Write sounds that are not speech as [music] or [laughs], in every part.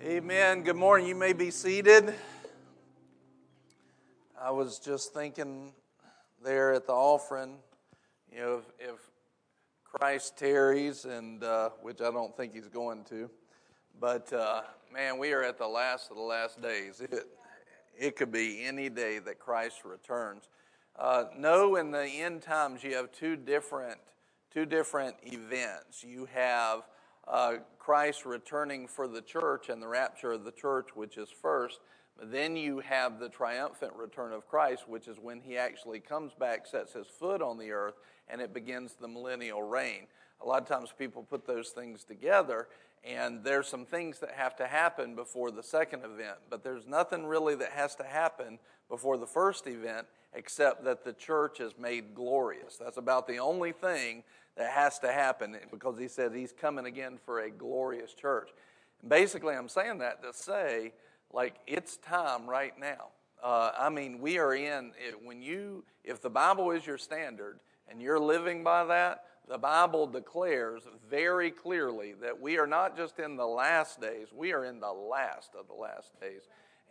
Amen. Good morning. You may be seated. I was just thinking there at the offering, you know, if, if Christ tarries, and uh, which I don't think he's going to, but uh, man, we are at the last of the last days. It, it could be any day that Christ returns. Uh, know in the end times you have two different two different events. You have uh, Christ returning for the church and the rapture of the church, which is first. Then you have the triumphant return of Christ, which is when he actually comes back, sets his foot on the earth, and it begins the millennial reign. A lot of times people put those things together, and there's some things that have to happen before the second event, but there's nothing really that has to happen before the first event except that the church is made glorious. That's about the only thing that has to happen because he says he's coming again for a glorious church. And Basically, I'm saying that to say, like, it's time right now. Uh, I mean, we are in, it, when you, if the Bible is your standard and you're living by that, the Bible declares very clearly that we are not just in the last days, we are in the last of the last days.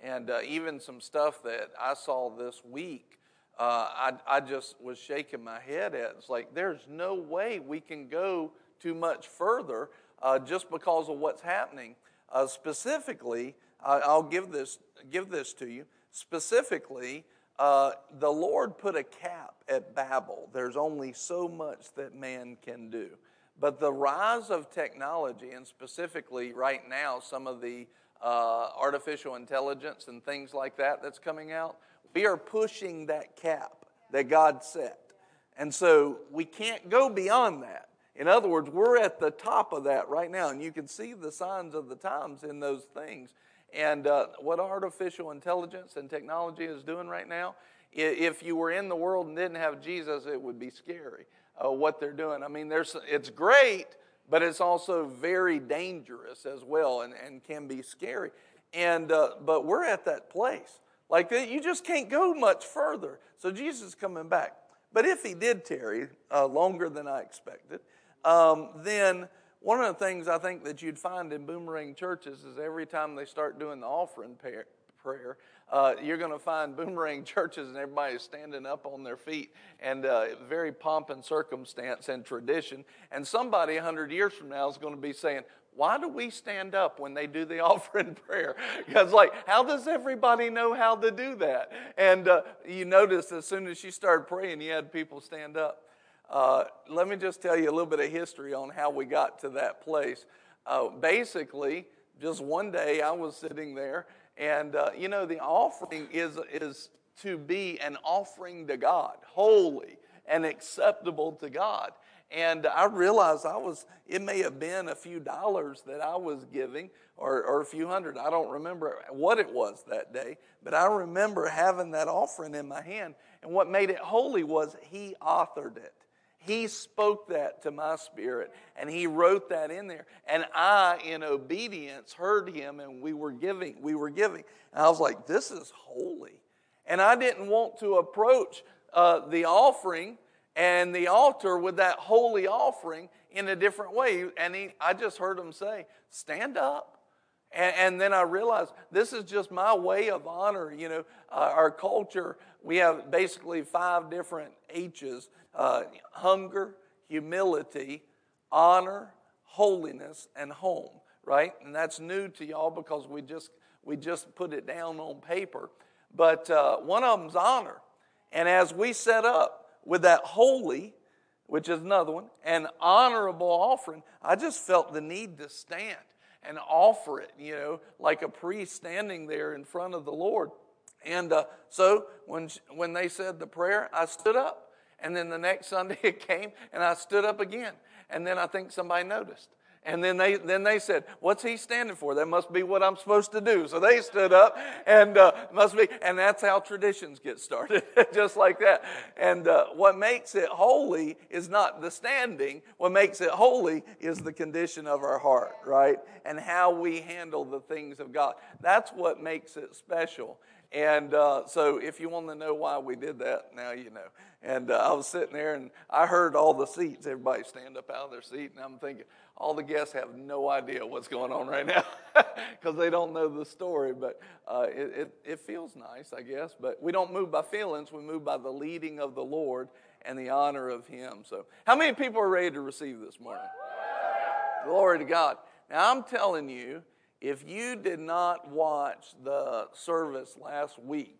And uh, even some stuff that I saw this week, uh, I, I just was shaking my head at. It's like, there's no way we can go too much further uh, just because of what's happening. Uh, specifically, I'll give this, give this to you. Specifically, uh, the Lord put a cap at Babel. There's only so much that man can do. But the rise of technology, and specifically right now, some of the uh, artificial intelligence and things like that that's coming out, we are pushing that cap that God set. And so we can't go beyond that. In other words, we're at the top of that right now, and you can see the signs of the times in those things. And uh, what artificial intelligence and technology is doing right now, if you were in the world and didn't have Jesus, it would be scary uh, what they're doing. I mean, there's, it's great, but it's also very dangerous as well and, and can be scary. And, uh, but we're at that place. Like, that, you just can't go much further. So Jesus is coming back. But if he did tarry uh, longer than I expected, um, then one of the things I think that you'd find in boomerang churches is every time they start doing the offering prayer, uh, you're going to find boomerang [laughs] churches and everybody's standing up on their feet and uh, very pomp and circumstance and tradition. And somebody 100 years from now is going to be saying, why do we stand up when they do the [laughs] offering prayer? Because, like, how does everybody know how to do that? And uh, you notice as soon as she started praying, you had people stand up. Uh, let me just tell you a little bit of history on how we got to that place. Uh, basically, just one day I was sitting there, and uh, you know, the offering is, is to be an offering to God, holy and acceptable to God. And I realized I was, it may have been a few dollars that I was giving or, or a few hundred. I don't remember what it was that day, but I remember having that offering in my hand. And what made it holy was He authored it. He spoke that to my spirit and he wrote that in there. And I, in obedience, heard him and we were giving. We were giving. And I was like, this is holy. And I didn't want to approach uh, the offering and the altar with that holy offering in a different way. And he, I just heard him say, stand up. And, then I realized this is just my way of honor. You know, uh, our culture, we have basically five different H's uh, hunger, humility, honor, holiness, and home, right? And that's new to y'all because we just, we just put it down on paper. But uh, one of them's honor. And as we set up with that holy, which is another one, and honorable offering, I just felt the need to stand and offer it, you know, like a priest standing there in front of the Lord. And uh, so when, when they said the prayer, I stood up. And then the next [laughs] Sunday it came, and I stood up again. And then I think somebody noticed. And then they, then they said, What's he standing for? That must be what I'm supposed to do. So they stood up and uh, must be, and that's how traditions get started, [laughs] just like that. And uh, what makes it holy is not the standing. What makes it holy is the condition of our heart, right? And how we handle the things of God. That's what makes it special. And uh, so, if you want to know why we did that, now you know. And uh, I was sitting there and I heard all the seats, everybody stand up out of their seat, and I'm thinking, all the guests have no idea what's going on right now [laughs] because they don't know the story. But uh, it, it, it feels nice, I guess. But we don't move by feelings, we move by the leading of the Lord and the honor of Him. So, how many people are ready to receive this morning? Glory to God. Now, I'm telling you, if you did not watch the service last week,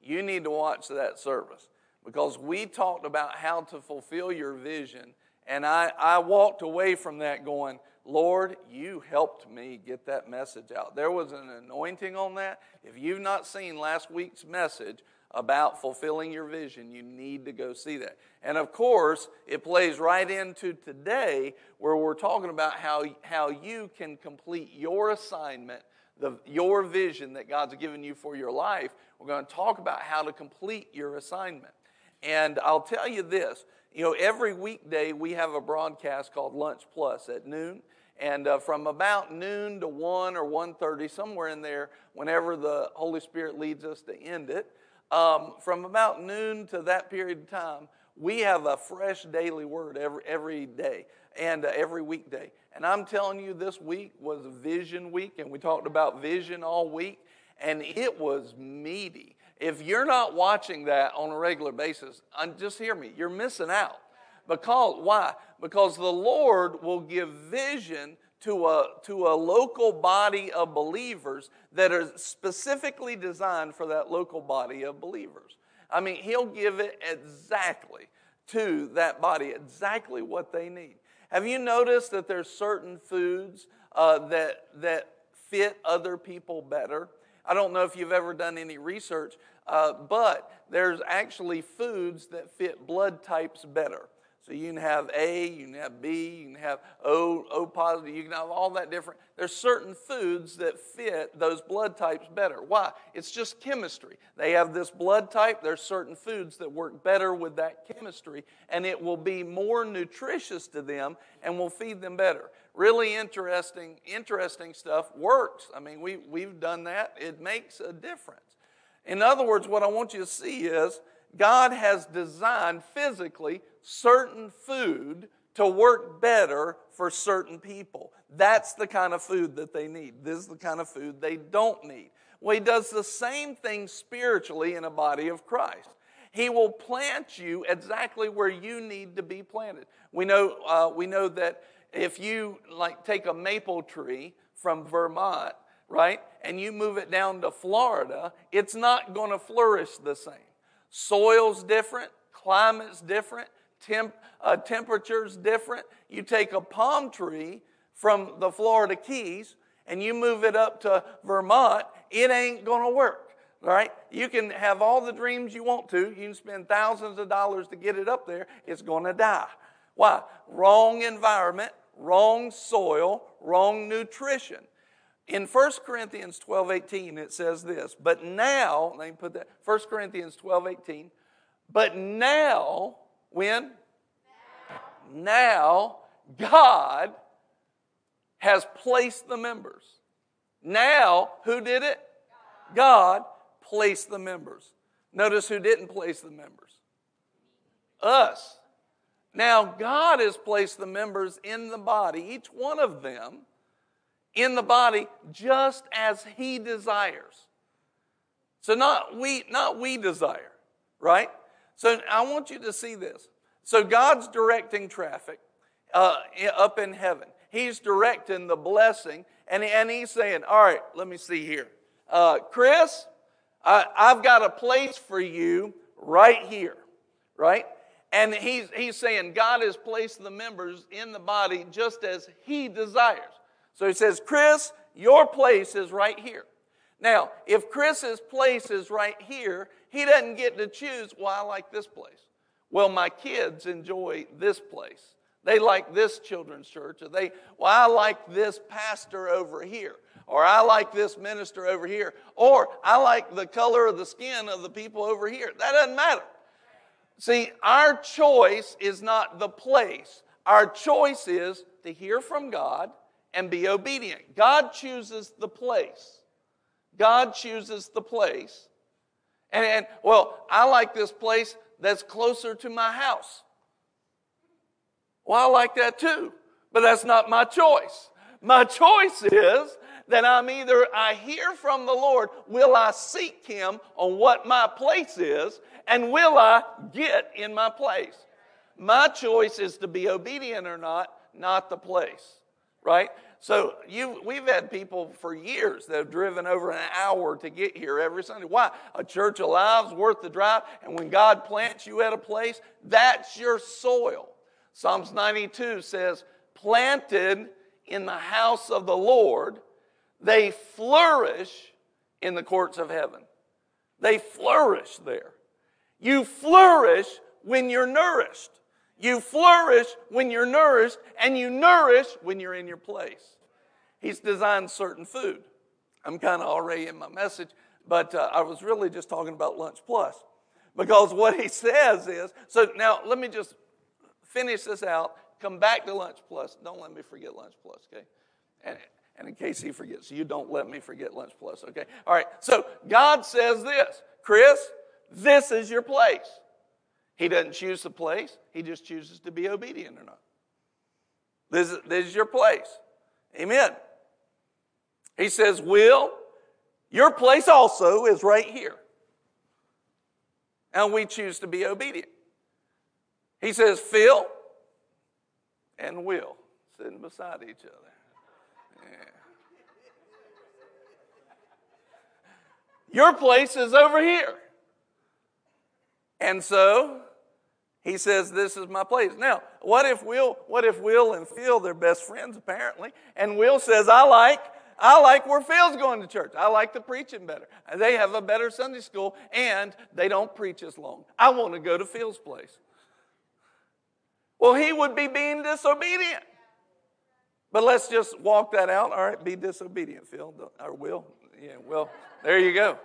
you need to watch that service because we talked about how to fulfill your vision. And I, I walked away from that going, Lord, you helped me get that message out. There was an anointing on that. If you've not seen last week's message, about fulfilling your vision, you need to go see that. And of course, it plays right into today where we're talking about how, how you can complete your assignment, the, your vision that God's given you for your life. We're going to talk about how to complete your assignment. And I'll tell you this you know, every weekday we have a broadcast called Lunch Plus at noon. And uh, from about noon to 1 or 1.30, somewhere in there, whenever the Holy Spirit leads us to end it, um, from about noon to that period of time, we have a fresh daily word every, every day and uh, every weekday. And I'm telling you, this week was Vision Week, and we talked about vision all week, and it was meaty. If you're not watching that on a regular basis, just hear me, you're missing out. Because, why? Because the Lord will give vision to a, to a local body of believers that are specifically designed for that local body of believers. I mean, He'll give it exactly to that body, exactly what they need. Have you noticed that there's certain foods uh, that, that fit other people better? I don't know if you've ever done any research, uh, but there's actually foods that fit blood types better. So you can have A, you can have B, you can have O, O positive, you can have all that different. There's certain foods that fit those blood types better. Why? It's just chemistry. They have this blood type, there's certain foods that work better with that chemistry, and it will be more nutritious to them and will feed them better. Really interesting, interesting stuff works. I mean, we, we've done that. It makes a difference. In other words, what I want you to see is God has designed physically certain food to work better for certain people. That's the kind of food that they need. This is the kind of food they don't need. Well, he does the same thing spiritually in a body of Christ. He will plant you exactly where you need to be planted. We know, uh, we know that if you like take a maple tree from Vermont, right, and you move it down to Florida, it's not going to flourish the same. Soil's different, climate's different, temp, uh, temperature's different. You take a palm tree from the Florida Keys and you move it up to Vermont, it ain't going to work. Right? You can have all the dreams you want to. You can spend thousands of dollars to get it up there. It's going to die. Why? Wrong environment, wrong soil, wrong nutrition. In 1 Corinthians 12 18, it says this, but now, let me put that, 1 Corinthians 12 18, but now, when? Now, now God has placed the members. Now, who did it? God placed the members. Notice who didn't place the members? Us. Now, God has placed the members in the body, each one of them in the body just as he desires. So not we not we desire, right? So I want you to see this. So God's directing traffic uh, up in heaven. He's directing the blessing, and, and he's saying, "All right, let me see here, uh, Chris. I, I've got a place for you right here, right?" And he's, he's saying God has placed the members in the body just as He desires. So he says, Chris, your place is right here. Now, if Chris's place is right here, he doesn't get to choose, well, I like this place. Well, my kids enjoy this place. They like this children's church. Or they, well, I like this pastor over here. Or I like this minister over here. Or I like the color of the skin of the people over here. That doesn't matter. See, our choice is not the place. Our choice is to hear from God and be obedient. God chooses the place. God chooses the place. And, and, well, I like this place that's closer to my house. Well, I like that too. But But that's not my choice. My choice is that I'm either I hear from the Lord, will I seek Him on what my place is, and will I get in my place? My choice is to be obedient or not, not the place, right? So you, we've had people for years that have driven over an hour to get here every Sunday. Why? A church alive's worth the drive, and when God plants you at a place, that's your soil. Psalms 92 says, planted in the house of the Lord, they flourish in the courts of heaven. They flourish there. You flourish when you're nourished. You flourish when you're nourished, and you nourish when you're in your place. He's designed certain food. I'm kind of already in my message, but uh, I was really just talking about Lunch Plus. Because what he [laughs] says is so now let me just finish this out, come back to Lunch Plus. Don't let me forget Lunch Plus, okay? And, and in case he forgets, you don't let me forget Lunch Plus, okay? All right, so God says this Chris, this is your place. He doesn't choose the place, he just chooses to be obedient or not. This, this is your place. Amen. He says, Will, your place also is right here. And we choose to be obedient. He says, Phil and Will sitting beside each other. Your place is over here. And so he says, This is my place. Now, what if Will, what if Will and Phil, they're best friends apparently, and Will says, I like, I like where Phil's going to church. I like the preaching better. They have a better Sunday school and they don't preach as long. I want to go to Phil's place. Well, he would be being disobedient. But let's just walk that out. All right, be disobedient, Phil, or Will. Yeah, well, there you go.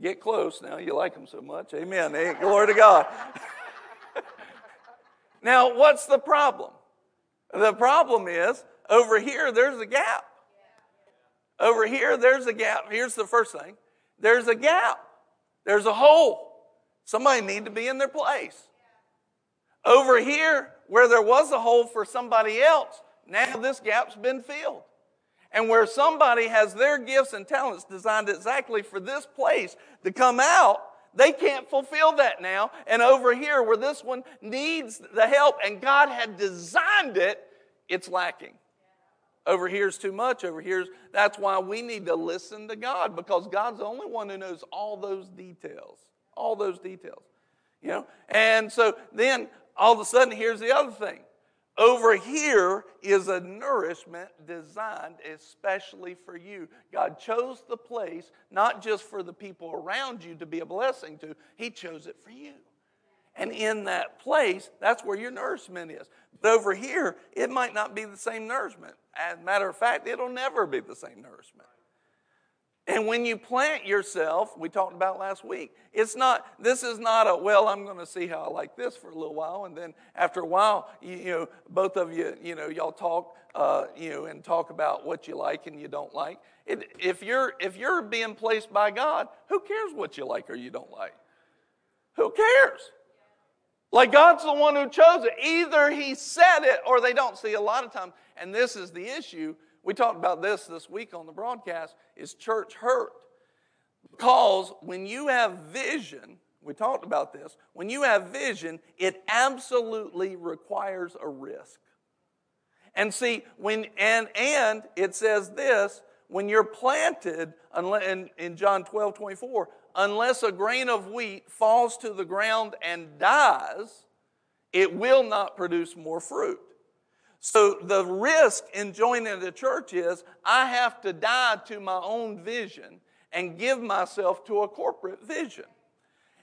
Get close now. You like them so much. Amen. Glory to God. [laughs] now, what's the problem? The problem is over here, there's a gap. Over here, there's a gap. Here's the first thing there's a gap, there's a hole. Somebody need to be in their place. Over here, where there was a hole for somebody else, now this gap's been filled. And where somebody has their gifts and talents designed exactly for this place to come out, they can't fulfill that now. And over here, where this one needs the help and God had designed it, it's lacking. Over here's too much. Over here's that's why we need to listen to God because God's the only one who knows all those details. All those details. You know? And so then all of a sudden here's the other thing. Over here is a nourishment designed especially for you. God chose the place not just for the people around you to be a blessing to, He chose it for you. And in that place, that's where your nourishment is. But over here, it might not be the same nourishment. As a matter of fact, it'll never be the same nourishment. And when you plant yourself, we talked about last week, it's not, this is not a, well, I'm going to see how I like this for a little while. And then after a while, you, you know, both of you, you know, y'all talk, uh, you know, and talk about what you like and you don't like. It, if, you're, if you're being placed by God, who cares what you like or you don't like? Who cares? Like God's the one who chose it. Either He said it or they don't. See, a lot of times, and this is the issue, we talked about this this week on the broadcast, is church hurt. Because when you have vision, we talked about this, when you have vision, it absolutely requires a risk. And see, when and and it says this, when you're planted, in, in John 12, 24, unless a grain of wheat falls to the ground and dies, it will not produce more fruit. So the risk in joining the church is I have to die to my own vision and give myself to a corporate vision.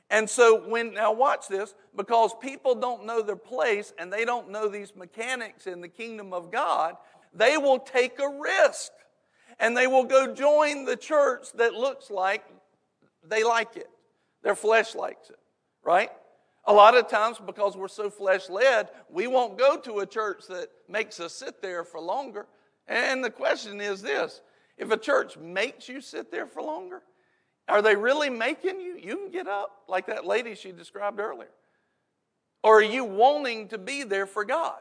And so when now watch this because people don't know their place and they don't know these mechanics in the kingdom of God, they will take a risk and they will go join the church that looks like they like it. Their flesh likes it, right? A lot of times, because we're so flesh led, we won't go to a church that makes us sit there for longer. And the question is this if a church makes you sit there for longer, are they really making you? You can get up, like that lady she described earlier. Or are you wanting to be there for God?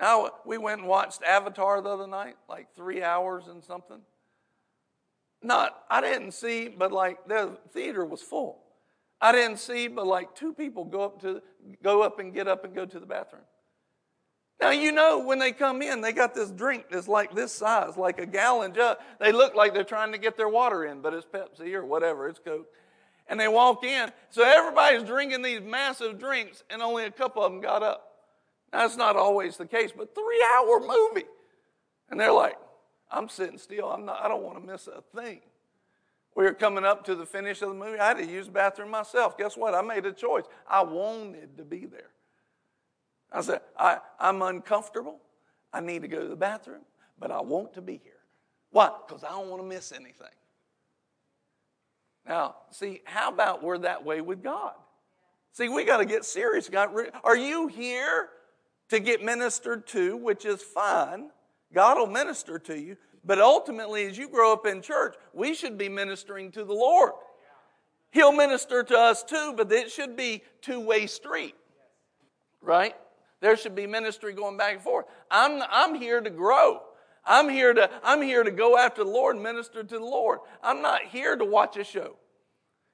Now, we went and watched Avatar the other night, like three hours and something. Not, I didn't see, but like the theater was full. I didn't see, but like two people go up to go up and get up and go to the bathroom. Now you know when they come in, they got this drink that's like this size, like a gallon jug. They look like they're trying to get their water in, but it's Pepsi or whatever, it's Coke. And they walk in, so everybody's drinking these massive drinks, and only a couple of them got up. That's not always the case, but three hour movie. And they're like, I'm sitting still. I'm not, I don't want to miss a thing. We were coming up to the finish of the movie. I had to use the bathroom myself. Guess what? I made a choice. I wanted to be there. I said, I, I'm uncomfortable. I need to go to the bathroom, but I want to be here. Why? Because I don't want to miss anything. Now, see, how about we're that way with God? See, we got to get serious. God, are you here to get ministered to, which is fine? God will minister to you. But ultimately, as you grow up in church, we should be ministering to the Lord. He'll minister to us too, but it should be two-way street. Right? There should be ministry going back and forth. I'm, I'm here to grow. I'm here to, I'm here to go after the Lord and minister to the Lord. I'm not here to watch a show.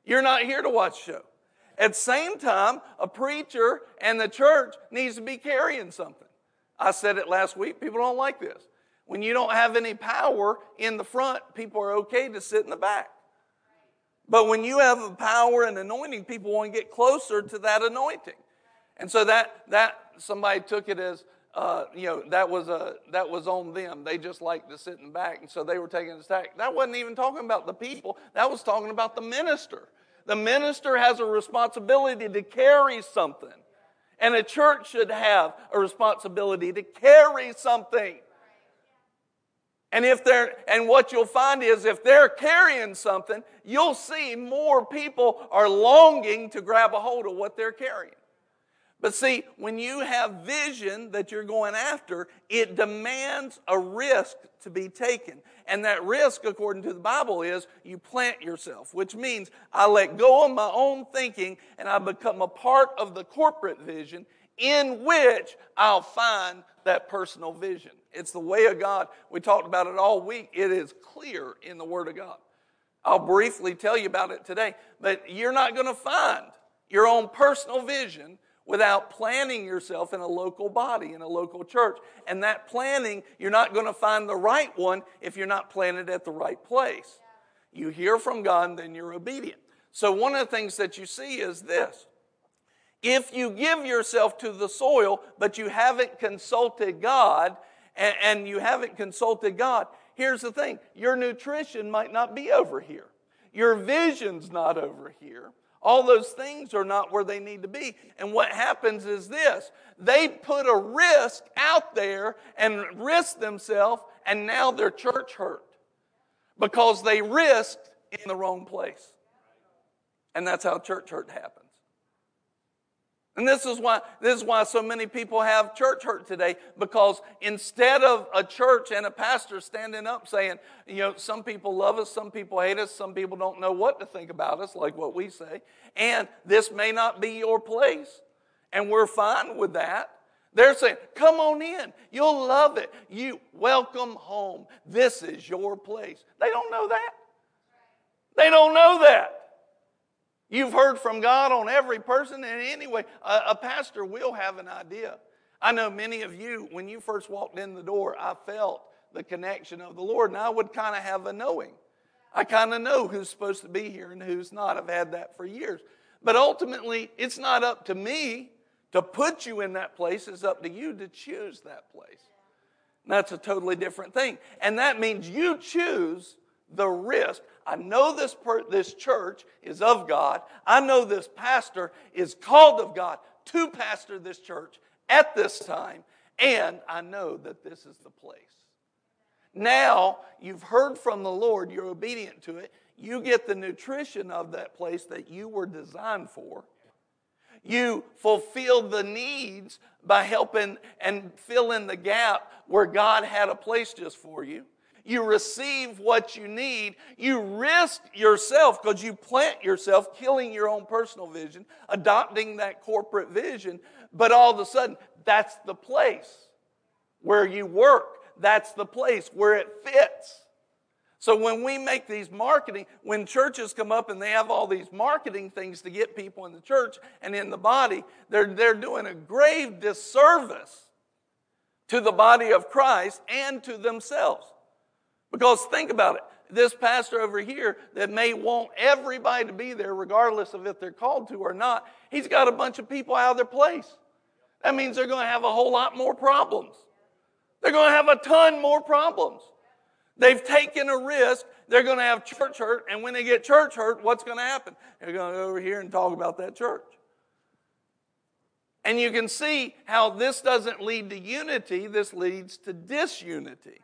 You're not here to watch a show. At the same time, a preacher and the church needs to be carrying something. I said it last week. People don't like this. When you don't have any power in the front, people are okay to sit in the back. But when you have a power and anointing, people want to get closer to that anointing. And so that that somebody took it as uh, you know that was a that was on them. They just like to sit in the back, and so they were taking the stack. That wasn't even talking about the people. That was talking about the minister. The minister has a responsibility to carry something, and a church should have a responsibility to carry something. And if they're and what you'll find is if they're carrying something, you'll see more people are longing to grab a hold of what they're carrying. But see, when you have vision that you're going after, it demands a risk to be taken. And that risk, according to the Bible, is you plant yourself, which means I let go of my own thinking and I become a part of the corporate vision in which I'll find that personal vision. It's the way of God. We talked about it all week. It is clear in the Word of God. I'll briefly tell you about it today, but you're not going to find your own personal vision without planning yourself in a local body, in a local church. And that planning, you're not going to find the right one if you're not planted at the right place. You hear from God, then you're obedient. So, one of the things that you see is this if you give yourself to the soil, but you haven't consulted God, and, and you haven't consulted God, here's the thing your nutrition might not be over here, your vision's not over here. All those things are not where they need to be. And what happens is this they put a risk out there and risk themselves, and now their church hurt because they risked in the wrong place. And that's how church hurt happens. And this is why this is why so many people have church hurt today because instead of a church and a pastor standing up saying, you know, some people love us, some people hate us, some people don't know what to think about us like what we say, and this may not be your place, and we're fine with that. They're saying, "Come on in. You'll love it. You welcome home. This is your place." They don't know that. They don't know that. You've heard from God on every person, and anyway, a, a, pastor will have an idea. I know many of you, when you first walked in the door, I felt the connection of the Lord, and I would kind of have a knowing. I kind of know who's supposed to be here and who's not. I've had that for years. But ultimately, it's not up to me to put you in that place, it's up to you to choose that place. And that's a totally different thing. And that means you choose the risk. I know this, per, this church is of God. I know this pastor is called of God to pastor this church at this time. And I know that this is the place. Now you've heard from the Lord, you're obedient to it. You get the nutrition of that place that you were designed for. You fulfill the needs by helping and fill in the gap where God had a place just for you. You receive what you need. You risk yourself because you plant yourself, killing your own personal vision, adopting that corporate vision. But all of a sudden, that's the place. Where you work, that's the place where it fits. So when we make these marketing, when churches come up and they have all these marketing things to get people in the church and in the body, they're, they're doing a grave disservice to the body of Christ and to themselves. Because think about it. This pastor over here that may want everybody to be there, regardless of if they're called to or not, he's got a bunch of people out of their place. That means they're going to have a whole lot more problems. They're going to have a ton more problems. They've taken a risk. They're going to have church hurt. And when they get church hurt, what's going to happen? They're going to go over here and talk about that church. And you can see how this doesn't lead to unity, this leads to disunity.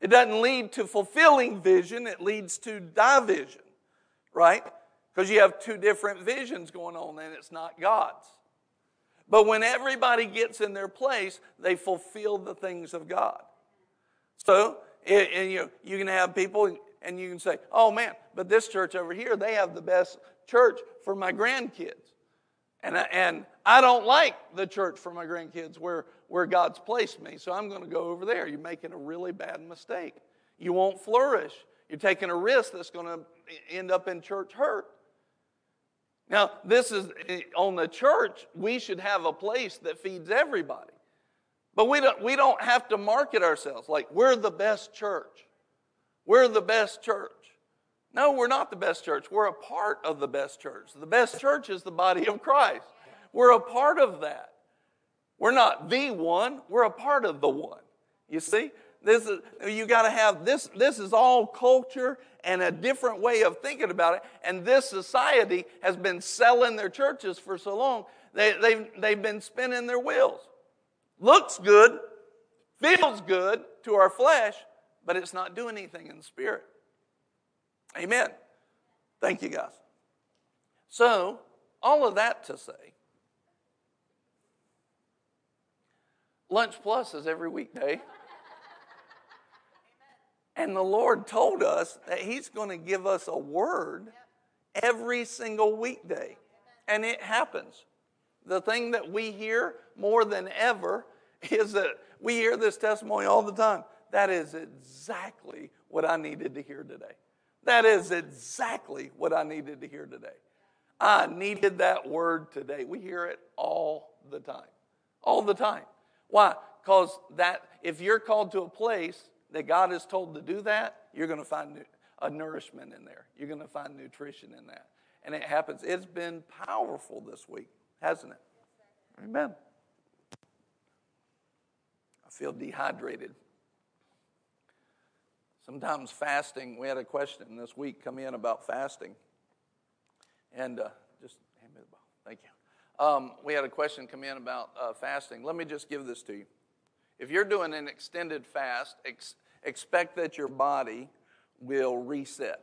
It doesn't lead to fulfilling vision, it leads to division, right? Because you have two different visions going on and it's not God's. But when everybody gets in their place, they fulfill the things of God. So, and you, you can have people and you can say, oh man, but this church over here, they have the best church for my grandkids. And, and I don't like the church for my grandkids where, where God's placed me, so I'm going to go over there. You're making a really bad mistake. You won't flourish. You're taking a risk that's going to end up in church hurt. Now, this is eh, on the church, we should have a place that feeds everybody. But we don't, we don't have to market ourselves like we're the best church. We're the best church. No, we're not the best church. We're a part of the best church. The best church is the body of Christ. We're a part of that. We're not the one, we're a part of the one. You see? This is you got to have this this is all culture and a different way of thinking about it. And this society has been selling their churches for so long. They, they've, they've been spinning their wheels. Looks good, feels good to our flesh, but it's not doing anything in the spirit. Amen. Thank you, guys. So, all of that to say, Lunch Plus is every weekday. And the Lord told us that He's going to give us a word every single weekday. And it happens. The thing that we hear more than ever is that we hear this testimony all the time. That is exactly what I needed to hear today. That is exactly what I needed to hear today. I needed that word today. We hear it all the time. All the time. Why? Because that if you're called to a place that God is told to do that, you're going to find a nourishment in there. You're going to find nutrition in that. And it happens. It's been powerful this week, hasn't it? Amen. I feel dehydrated. Sometimes fasting, we had a question this week come in about fasting. And uh, just hand me the ball. Thank you. Um, we had a question come in about uh, fasting. Let me just give this to you. If you're doing an extended fast, ex- expect that your body will reset,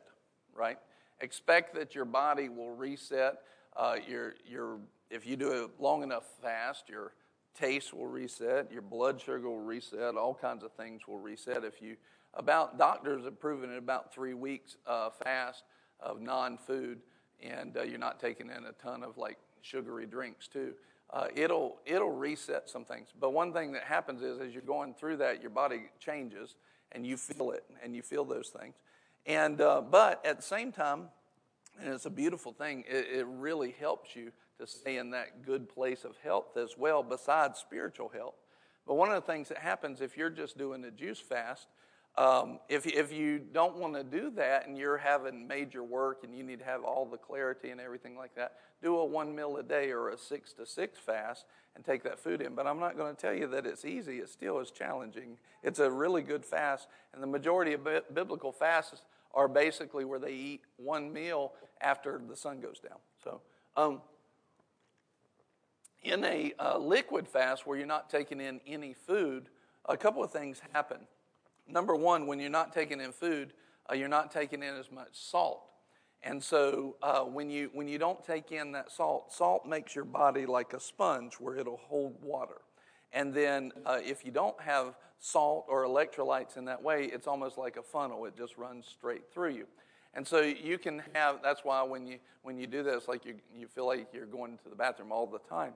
right? Expect that your body will reset. Uh, your, your, if you do a long enough fast, your taste will reset, your blood sugar will reset, all kinds of things will reset. If you, about, doctors have proven in about three weeks uh, fast of non food, and uh, you're not taking in a ton of like sugary drinks too, uh, it'll, it'll reset some things. But one thing that happens is as you're going through that, your body changes and you feel it and you feel those things. And, uh, but at the same time, and it's a beautiful thing, it, it really helps you to stay in that good place of health as well, besides spiritual health. But one of the things that happens if you're just doing a juice fast, um, if, if you don't want to do that and you're having major work and you need to have all the clarity and everything like that, do a one meal a day or a six to six fast and take that food in. But I'm not going to tell you that it's easy. It still is challenging. It's a really good fast, and the majority of biblical fasts are basically where they eat one meal after the sun goes down. So, um, in a uh, liquid fast where you're not taking in any food, a couple of things happen. Number one, when you're not taking in food, uh, you're not taking in as much salt. And so uh, when, you, when you don't take in that salt, salt makes your body like a sponge where it'll hold water. And then uh, if you don't have salt or electrolytes in that way, it's almost like a funnel. It just runs straight through you. And so you can have, that's why when you, when you do this, like you, you feel like you're going to the bathroom all the time.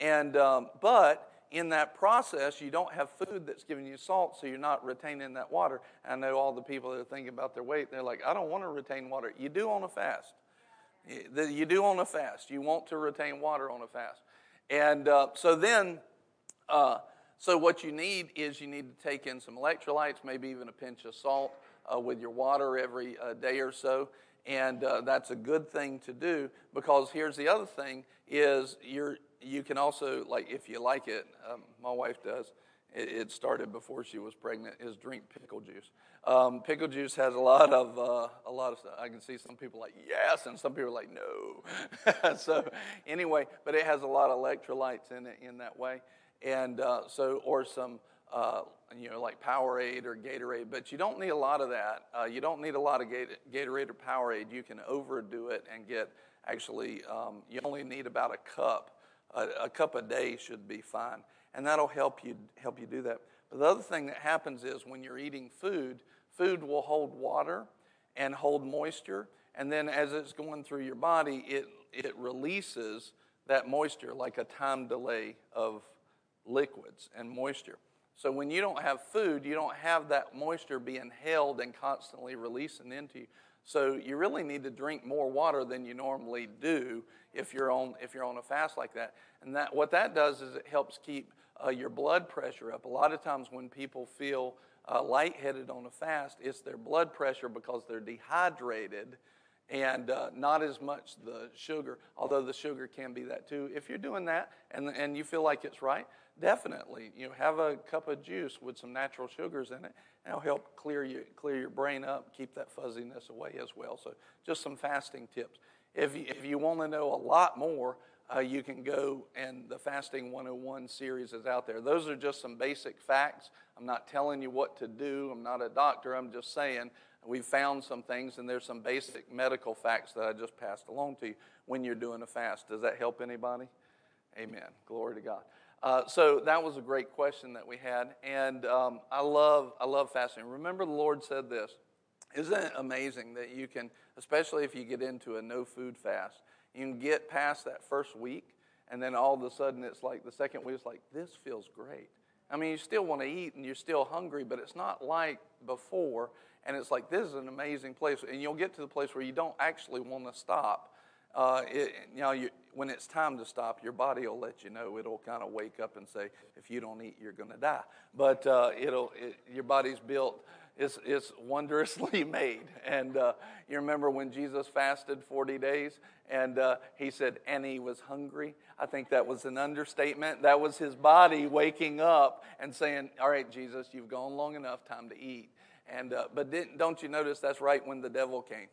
And, um, but in that process, you don't have food that's giving you salt, so you're not retaining that water. I know all the people that are thinking about their weight, they're like, I don't want to retain water. You do on a fast. You do on a fast. You want to retain water on a fast. And uh, so then, uh, so what you need is you need to take in some electrolytes, maybe even a pinch of salt uh, with your water every uh, day or so. And uh, that's a good thing to do because here's the other thing is you're, you can also, like if you like it, um, my wife does, it, it, started before she was pregnant, is drink pickle juice. Um, pickle juice has a lot of uh, a lot of stuff. I can see some people like yes, and some people are like no. [laughs] so anyway, but it has a lot of electrolytes in it in that way, and uh, so or some uh, you know like Powerade or Gatorade. But you don't need a lot of that. Uh, you don't need a lot of Gatorade or Powerade. You can overdo it and get actually um, you only need about a cup. A, a cup a day should be fine, and that'll help you help you do that. But the other thing that happens is when you're eating food, food will hold water and hold moisture, and then as it's going through your body, it, it releases that moisture like a time delay of liquids and moisture. So when you don't have food, you don't have that moisture being held and constantly releasing into you. So you really need to drink more water than you normally do if you're on if you're on a fast like that. And that what that does is it helps keep uh, your blood pressure up. A lot of times when people feel uh, lightheaded on a fast, it's their blood pressure because they're dehydrated and uh, not as much the sugar, although the sugar can be that too. If you're doing that and, and you feel like it's right, definitely, you know, have a cup of juice with some natural sugars in it, and it'll help clear, you, clear your brain up, keep that fuzziness away as well. So just some fasting tips. If you, if you want to know a lot more, uh, you can go and the Fasting 101 series is out there. Those are just some basic facts. I'm not telling you what to do. I'm not a doctor. I'm just saying we've found some things, and there's some basic medical facts that I just passed along to you when you're doing a fast. Does that help anybody? Amen. Glory to God. Uh, so that was a great question that we had, and um, I love I love fasting. Remember, the Lord said this. Isn't it amazing that you can, especially if you get into a no food fast, you can get past that first week, and then all of a sudden it's like the second week, is like, this feels great. I mean, you still want to eat and you're still hungry, but it's not like before. And it's like, this is an amazing place. And you'll get to the place where you don't actually want to stop. Uh, it, you know, you, when it's time to stop, your body will let you know. It'll kind of wake up and say, if you don't eat, you're going to die. But uh, it'll, it, your body's built it's, is wondrously [laughs] made. And uh, you remember when Jesus fasted 40 days and uh, he said, and he was hungry? I think that was an understatement. That was his body waking up and saying, All right, Jesus, you've gone long enough, time to eat. And, uh, but don't you notice that's right when the devil came?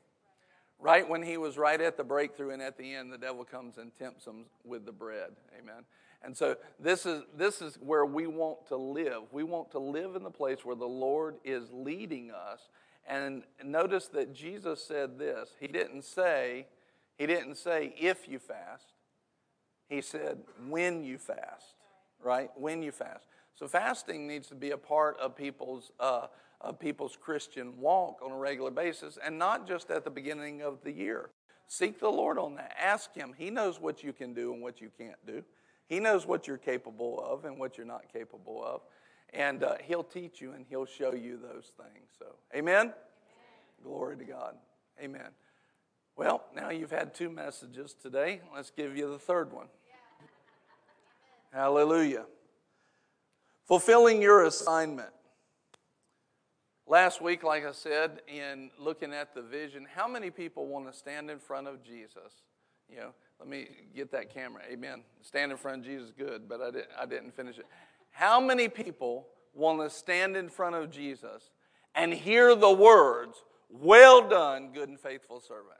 Right when he was right at the breakthrough and at the end, the devil comes and tempts him with the bread. Amen. And so this is, this is where we want to live. We want to live in the place where the Lord is leading us. And notice that Jesus said this. He didn't say, he didn't say if you fast. He said when you fast, right? When you fast. So fasting needs to be a part of people's uh, of people's Christian walk on a regular basis, and not just at the beginning of the year. Seek the Lord on that. Ask Him. He knows what you can do and what you can't do. He knows what you're capable of and what you're not capable of. And uh, He'll teach you and He'll show you those things. So, amen? amen? Glory to God. Amen. Well, now you've had two messages today. Let's give you the third one. Yeah. [laughs] Hallelujah. Fulfilling your assignment. Last week, like I said, in looking at the vision, how many people want to stand in front of Jesus? You know, let me get that camera. Amen. Stand in front of Jesus, good, but I didn't, I didn't finish it. How many people want to stand in front of Jesus and hear the words, Well done, good and faithful servant?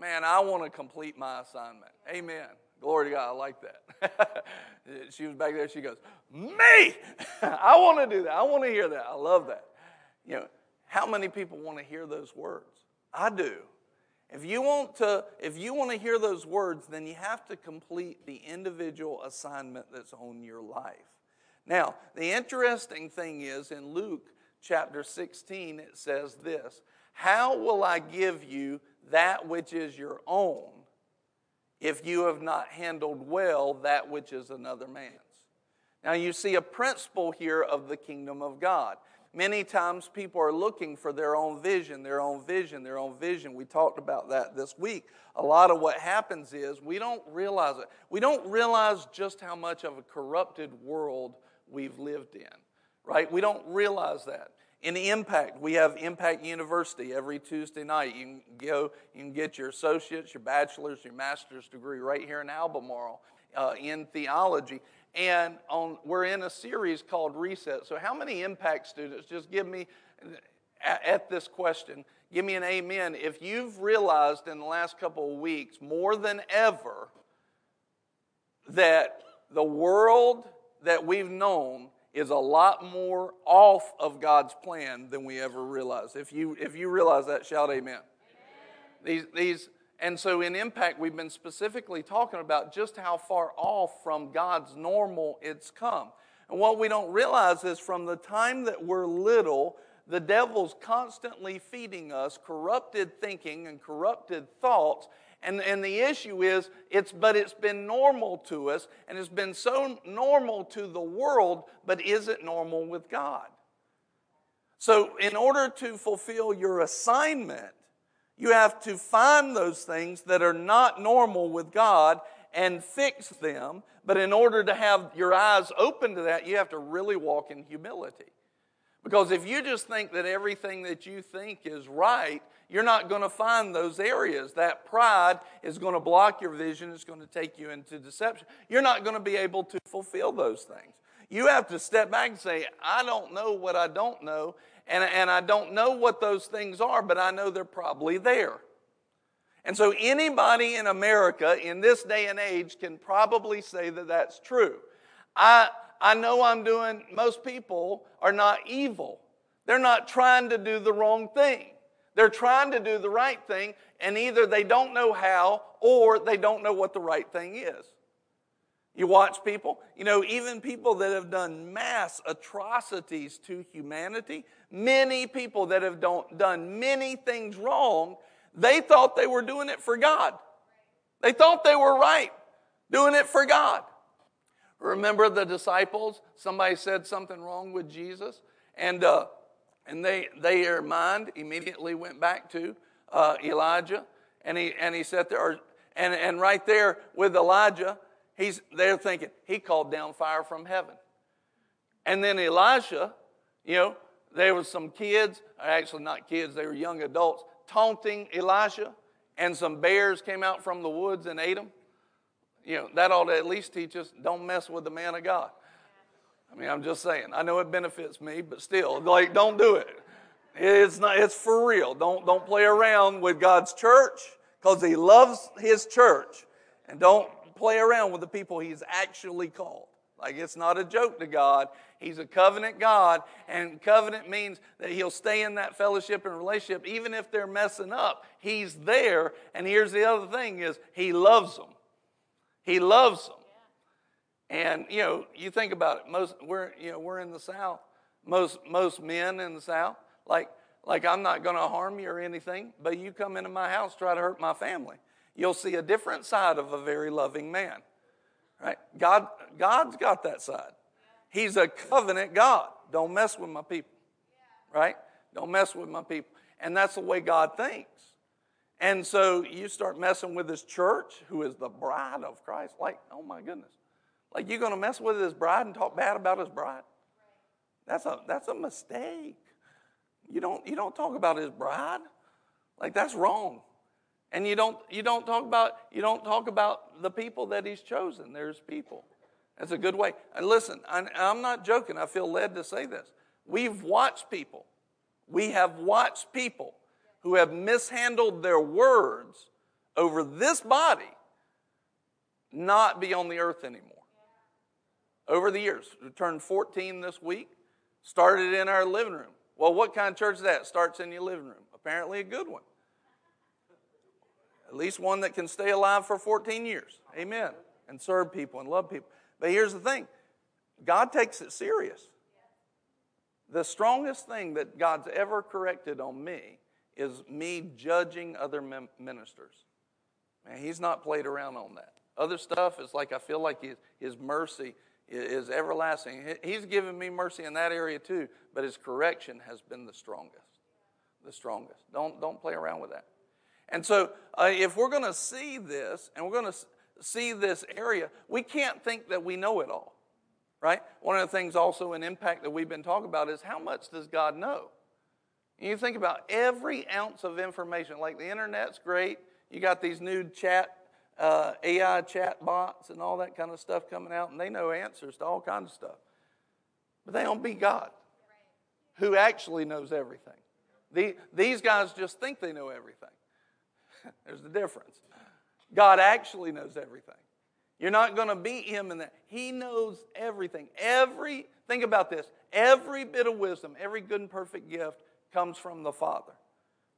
Man, I want to complete my assignment. Amen. Glory to God. I like that. [laughs] she was back there. She goes, Me! [laughs] I want to do that. I want to hear that. I love that. You know, how many people want to hear those words? I do. If you want to if you want to hear those words, then you have to complete the individual assignment that's on your life. Now, the interesting thing is in Luke chapter 16 it says this, "How will I give you that which is your own if you have not handled well that which is another man's?" Now, you see a principle here of the kingdom of God. Many times people are looking for their own vision, their own vision, their own vision. We talked about that this week. A lot of what happens is we don't realize it. We don't realize just how much of a corrupted world we've lived in, right? We don't realize that. In Impact, we have Impact University every Tuesday night. You can go, you can get your associate's, your bachelor's, your master's degree right here in Albemarle uh, in theology. And on, we're in a series called Reset. So, how many impact students, just give me, at, at this question, give me an amen. If you've realized in the last couple of weeks, more than ever, that the world that we've known is a lot more off of God's plan than we ever realized. If you, if you realize that, shout amen. amen. These, these and so in Impact, we've been specifically talking about just how far off from God's normal it's come. And what we don't realize is from the time that we're little, the devil's constantly feeding us corrupted thinking and corrupted thoughts. And, and the issue is, it's, but it's been normal to us, and it's been so normal to the world, but is it normal with God? So, in order to fulfill your assignment, you have to find those things that are not normal with God and fix them. But in order to have your eyes open to that, you have to really walk in humility. Because if you just think that everything that you think is right, you're not going to find those areas. That pride is going to block your vision, it's going to take you into deception. You're not going to be able to fulfill those things. You have to step back and say, I don't know what I don't know, and, and I don't know what those things are, but I know they're probably there. And so anybody in America in this day and age can probably say that that's true. I, I know I'm doing, most people are not evil. They're not trying to do the wrong thing. They're trying to do the right thing, and either they don't know how or they don't know what the right thing is. You watch people, you know, even people that have done mass atrocities to humanity, many people that have done many things wrong, they thought they were doing it for God. They thought they were right, doing it for God. Remember the disciples? Somebody said something wrong with Jesus, and uh, and they their mind immediately went back to uh, Elijah, and he and he said there, or, and and right there with Elijah, he's they're thinking he called down fire from heaven, and then Elisha, you know, there was some kids, actually not kids, they were young adults, taunting Elisha, and some bears came out from the woods and ate them. You know, that ought to at least teach us don't mess with the man of God. I mean, I'm just saying. I know it benefits me, but still, like, don't do it. It's not. It's for real. Don't don't play around with God's church because He loves His church, and don't play around with the people He's actually called. Like it's not a joke to God. He's a covenant God, and covenant means that He'll stay in that fellowship and relationship even if they're messing up. He's there, and here's the other thing: is He loves them. He loves them. And you know, you think about it. Most we're you know we're in the South. Most most men in the South, like like I'm not going to harm you or anything, but you come into my house try to hurt my family. You'll see a different side of a very loving man. Right? God, God's got that side. He's a covenant God. Don't mess with my people. Right? Don't mess with my people. And that's the way God thinks. And so you start messing with his church, who is the bride of Christ. Like, oh my goodness. Like you're going to mess with his bride and talk bad about his bride? That's a, that's a mistake. You don't, you don't talk about his bride. Like that's wrong. And you don't, you don't talk about you don't talk about the people that he's chosen. There's people. That's a good way. And listen, I'm not joking. I feel led to say this. We've watched people. We have watched people who have mishandled their words over this body not be on the earth anymore. Over the years, we turned 14 this week, started in our living room. Well, what kind of church is that? Starts in your living room. Apparently, a good one. At least one that can stay alive for 14 years. Amen. And serve people and love people. But here's the thing God takes it serious. The strongest thing that God's ever corrected on me is me judging other ministers. Man, he's not played around on that. Other stuff is like I feel like his, his mercy is everlasting. He's given me mercy in that area too, but his correction has been the strongest. The strongest. Don't, don't play around with that. And so, uh, if we're going to see this and we're going to see this area, we can't think that we know it all, right? One of the things also in impact that we've been talking about is how much does God know? And you think about every ounce of information, like the internet's great. You got these new chat, uh, AI chat bots and all that kind of stuff coming out, and they know answers to all kinds of stuff. But they don't beat God, who actually knows everything. The, these guys just think they know everything. [laughs] There's the difference. God actually knows everything. You're not going to beat him in that. He knows everything. Every, think about this, every bit of wisdom, every good and perfect gift comes from the Father,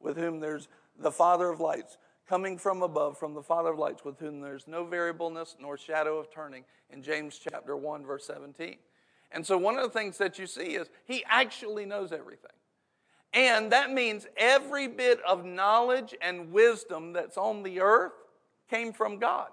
with whom there's the Father of lights, coming from above, from the Father of lights, with whom there's no variableness nor shadow of turning, in James chapter 1, verse 17. And so one of the things that you see is he actually knows everything. And that means every bit of knowledge and wisdom that's on the earth came from God.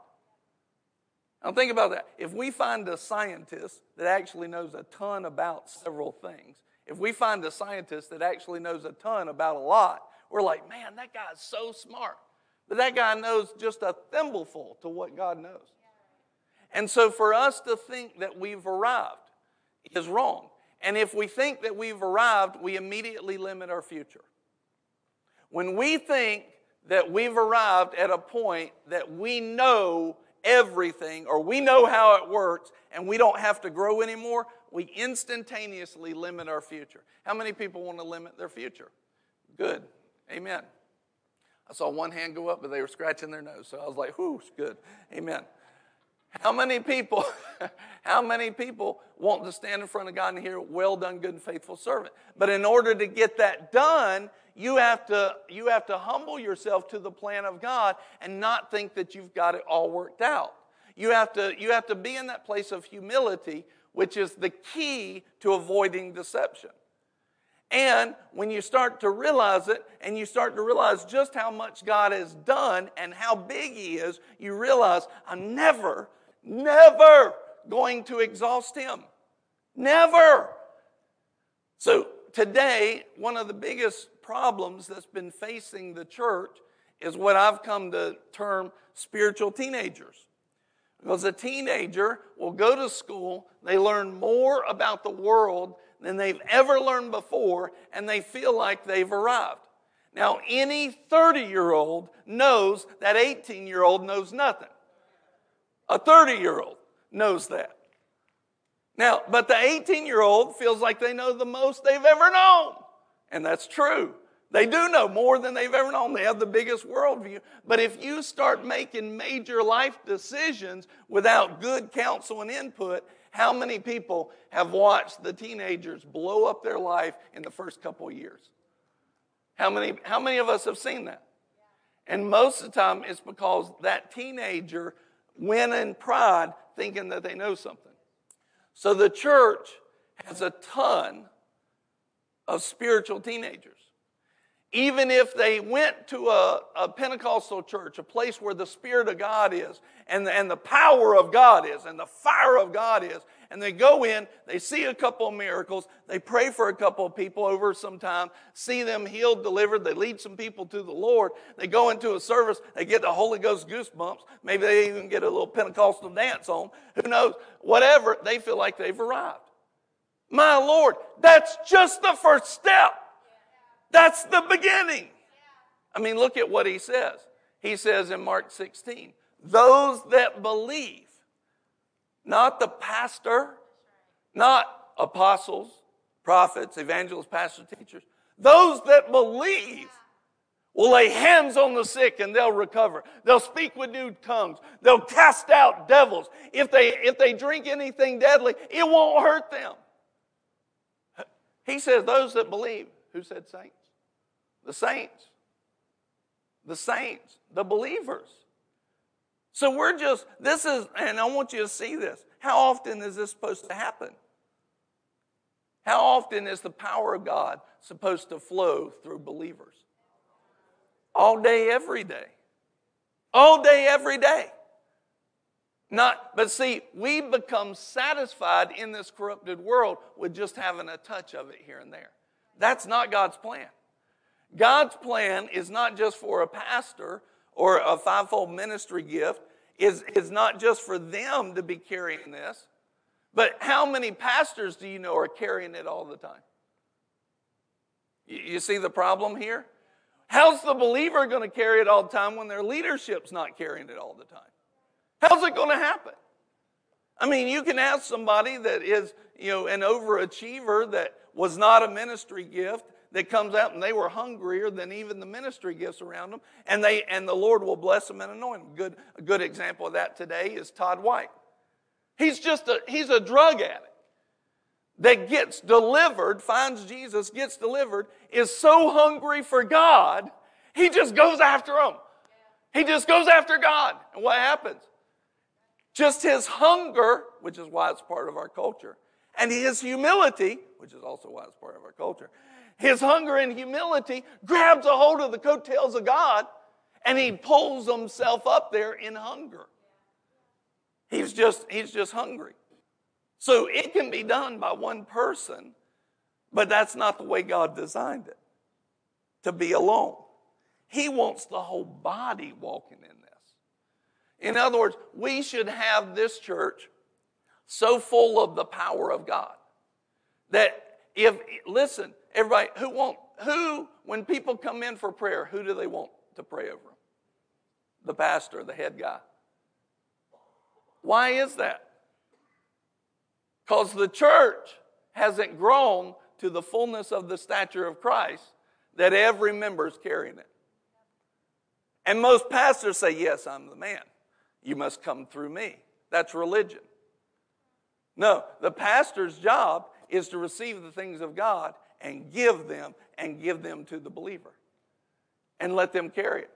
Now, think about that. If we find a scientist that actually knows a ton about several things, if we find a scientist that actually knows a ton about a lot, we're like, man, that guy's so smart. But that guy knows just a thimbleful to what God knows. And so for us to think that we've arrived is wrong. And if we think that we've arrived, we immediately limit our future. When we think that we've arrived at a point that we know everything or we know how it works and we don't have to grow anymore, we instantaneously limit our future. How many people want to limit their future? Good. Amen. I saw one hand go up, but they were scratching their nose. So I was like, whoo, good. Amen. How many people, [laughs] how many people want to stand in front of God and hear, well done, good and faithful servant? But in order to get that done, you have to, you have to humble yourself to the plan of God and not think that you've got it all worked out. You have to, you have to be in that place of humility, which is the key to avoiding deception. And when you start to realize it and you start to realize just how much God has done and how big He is, you realize I'm never Never going to exhaust him. Never. So today, one of the biggest problems that's been facing the church is what I've come to term spiritual teenagers. Because a teenager will go to school, they learn more about the world than they've ever learned before, and they feel like they've arrived. Now, any 30 year old knows that 18 year old knows nothing. A 30 year old knows that. Now, but the 18 year old feels like they know the most they've ever known. And that's true. They do know more than they've ever known. They have the biggest worldview. But if you start making major life decisions without good counsel and input, how many people have watched the teenagers blow up their life in the first couple of years? How many, how many of us have seen that? And most of the time, it's because that teenager went in pride thinking that they know something. So the church has a ton of spiritual teenagers. Even if they went to a, a, Pentecostal church, a place where the Spirit of God is, and the, and the power of God is, and the fire of God is, and they go in, they see a couple of miracles, they pray for a couple of people over some time, see them healed, delivered, they lead some people to the Lord, they go into a service, they get the Holy Ghost goosebumps, maybe they even get a little Pentecostal dance on, who knows, whatever, they feel like they've arrived. My Lord, that's just the first step. That's the beginning. I mean, look at what he says. He says in Mark 16, those that believe, not the pastor, not apostles, prophets, evangelists, pastors, teachers. Those that believe will lay hands on the sick and they'll recover. They'll speak with new tongues. They'll cast out devils. If they, if they drink anything deadly, it won't hurt them. He says, those that believe. Who said saints? The saints. The saints, the believers. So we're just, this is, and I want you to see this. How often is this supposed to happen? How often is the power of God supposed to flow through believers? All day, every day. All day, every day. Not, but see, we become satisfied in this corrupted world with just having a touch of it here and there. That's not God's plan. God's plan is not just for a pastor or a fivefold ministry gift, is, is not just for them to be carrying this, but how many pastors do you know are carrying it all the time? You, you see the problem here? How's the believer going to carry it all the time when their leadership's not carrying it all the time? How's it going to happen? I mean, you can ask somebody that is, you know, an overachiever that was not a ministry gift that comes out and they were hungrier than even the ministry gifts around them, and they and the Lord will bless them and anoint them. Good, a good example of that today is Todd White. He's just a he's a drug addict that gets delivered, finds Jesus, gets delivered, is so hungry for God, he just goes after him. He just goes after God. And what happens? Just his hunger, which is why it's part of our culture, and his humility, which is also why it's part of our culture, his hunger and humility grabs a hold of the coattails of God and he pulls himself up there in hunger. He's just, he's just hungry. So it can be done by one person, but that's not the way God designed it to be alone. He wants the whole body walking in this. in other words, we should have this church so full of the power of God that if, listen, everybody, who want, who, when people come in for prayer, who do they want to pray over? The pastor, the head guy. Why is that? Because the church hasn't grown to the fullness of the stature of Christ that every member is carrying it. And most pastors say, Yes, I'm the man. You must come through me. That's religion. No, the pastor's job is to receive the things of God and give them and give them to the believer and let them carry it.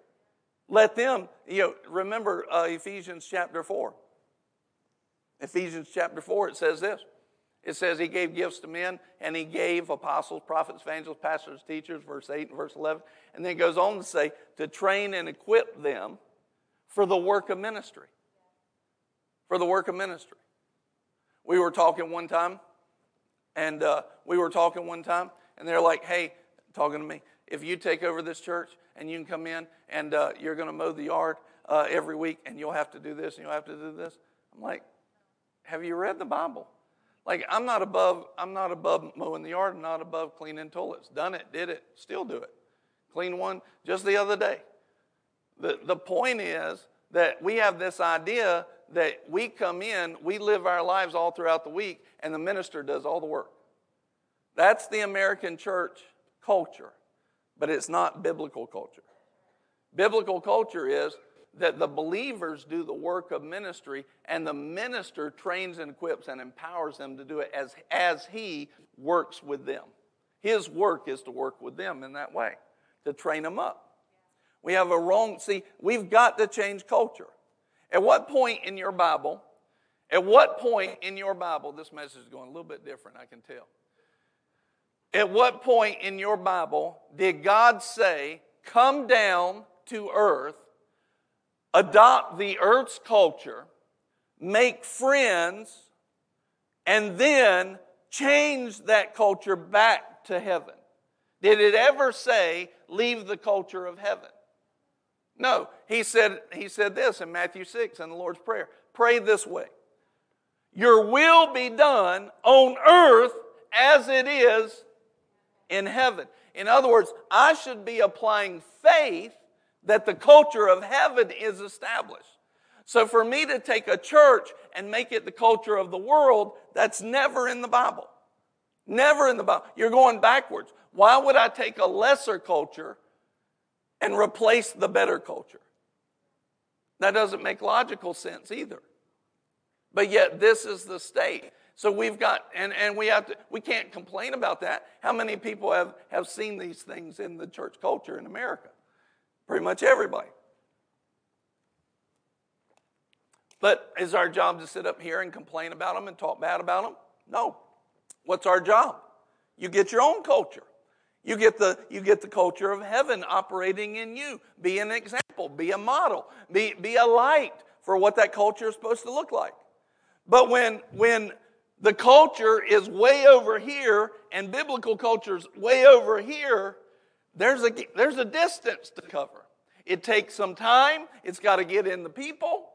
Let them, you know, remember uh, Ephesians chapter 4. Ephesians chapter 4, it says this. It says he gave gifts to men and he gave apostles, prophets, evangelists, pastors, teachers, verse 8 and verse 11. And then it goes on to say to train and equip them for the work of ministry. For the work of ministry. We were talking one time, and uh, we were talking one time, and they're like, hey, talking to me, if you take over this church and you can come in and uh, you're going to mow the yard uh, every week and you'll have to do this and you'll have to do this. I'm like, have you read the Bible? Like I'm not above I'm not above mowing the yard, I'm not above cleaning toilets. Done it, did it, still do it. Clean one just the other day. The, the point is that we have this idea that we come in, we live our lives all throughout the week, and the minister does all the work. That's the American church culture, but it's not biblical culture. Biblical culture is that the believers do the work of ministry, and the minister trains and equips and empowers them to do it as, as he works with them. His work is to work with them in that way, to train them up. We have a wrong, see, we've got to change culture. At what point in your Bible, at what point in your Bible, this message is going a little bit different, I can tell. At what point in your Bible did God say, come down to earth, adopt the earth's culture, make friends, and then change that culture back to heaven? Did it ever say, leave the culture of heaven? No, he said, he said this in Matthew 6 in the Lord's Prayer. Pray this way. Your will be done on earth as it is in heaven. In other words, I should be applying faith that the culture of heaven is established. So for me to take a church and make it the culture of the world, that's never in the Bible. Never in the Bible. You're going backwards. Why would I take a lesser culture and replace the better culture. That doesn't make logical sense either. But yet, this is the state. So we've got, and, and we have to, we can't complain about that. How many people have, have seen these things in the church culture in America? Pretty much everybody. But is our job to sit up here and complain about them and talk bad about them? No. What's our job? You get your own culture. You get the, you get the culture of heaven operating in you. Be an example, be a model, be, be a light for what that culture is supposed to look like. But when, when the culture is way over here and biblical culture is way over here, there's a, there's a distance to cover. It takes some time, it's got to get in the people,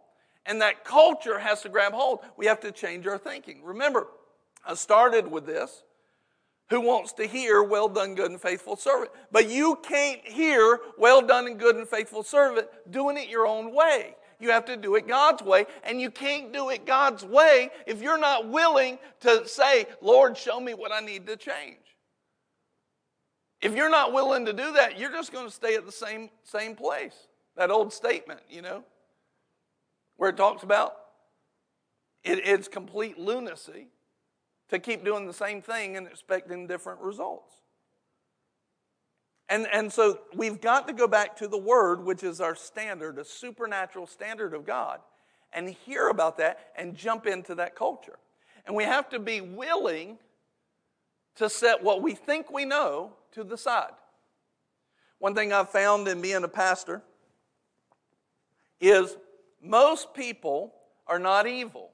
and that culture has to grab hold. We have to change our thinking. Remember, I started with this. Who wants to hear, well done, good and faithful servant? But you can't hear, well done and good and faithful servant, doing it your own way. You have to do it God's way, and you can't do it God's way if you're not willing to say, Lord, show me what I need to change. If you're not willing to do that, you're just going to stay at the same, same place. That old statement, you know, where it talks about it, it's complete lunacy to keep doing the same thing and expecting different results. And, and so we've got to go back to the Word, which is our standard, a supernatural standard of God, and hear about that and jump into that culture. And we have to be willing to set what we think we know to the side. One thing I've found in being a pastor is most people are not evil.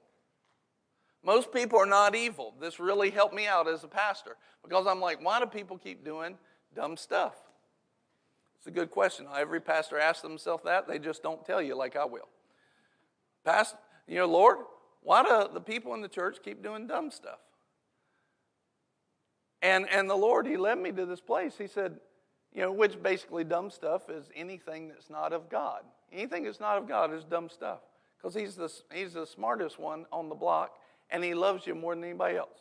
Most people are not evil. This really helped me out as a pastor because I'm like, why do people keep doing dumb stuff? It's a good question. Every pastor asks themselves that. They just don't tell you like I will. Pastor, you know, Lord, why do the people in the church keep doing dumb stuff? And, and the Lord, He led me to this place. He said, you know, which basically dumb stuff is anything that's not of God. Anything that's not of God is dumb stuff because he's the, he's the smartest one on the block and He loves you more than anybody else.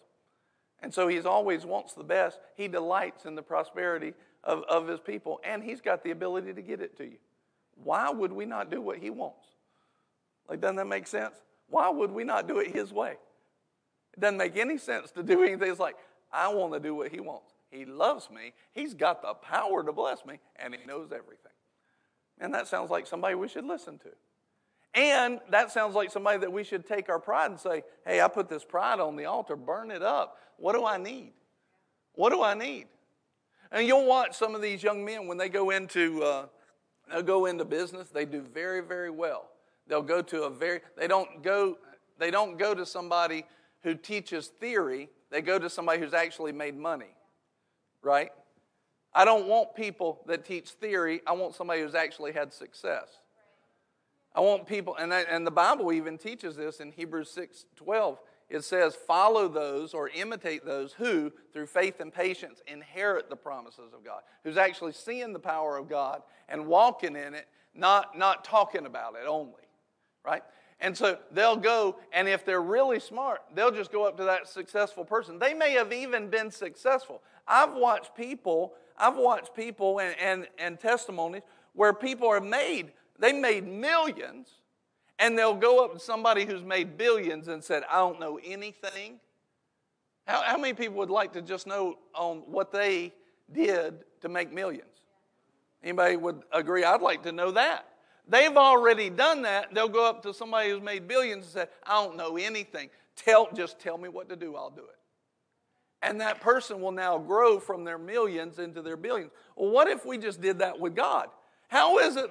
And so He always wants the best. He delights in the prosperity of, of His people, and He's got the ability to get it to you. Why would we not do what He wants? Like, doesn't that make sense? Why would we not do it His way? It doesn't make any sense to do anything. It's like, I want to do what He wants. He loves me. He's got the power to bless me, and He knows everything. And that sounds like somebody we should listen to. And that sounds like somebody that we should take our pride and say, hey, I put this pride on the altar, burn it up. What do I need? What do I need? And you'll watch some of these young men when they go into uh, they'll go into business, they do very, very well. They'll go to a very they don't go they don't go to somebody who teaches theory, they go to somebody who's actually made money. Right? I don't want people that teach theory, I want somebody who's actually had success. I want people, and, that, and the Bible even teaches this in Hebrews 6 12. It says, Follow those or imitate those who, through faith and patience, inherit the promises of God, who's actually seeing the power of God and walking in it, not, not talking about it only, right? And so they'll go, and if they're really smart, they'll just go up to that successful person. They may have even been successful. I've watched people, I've watched people and, and, and testimonies where people are made they made millions, and they'll go up to somebody who's made billions and said, I don't know anything. How, how many people would like to just know on what they did to make millions? Anybody would agree? I'd like to know that. They've already done that. They'll go up to somebody who's made billions and say, I don't know anything. Tell, just tell me what to do, I'll do it. And that person will now grow from their millions into their billions. Well, what if we just did that with God? How is it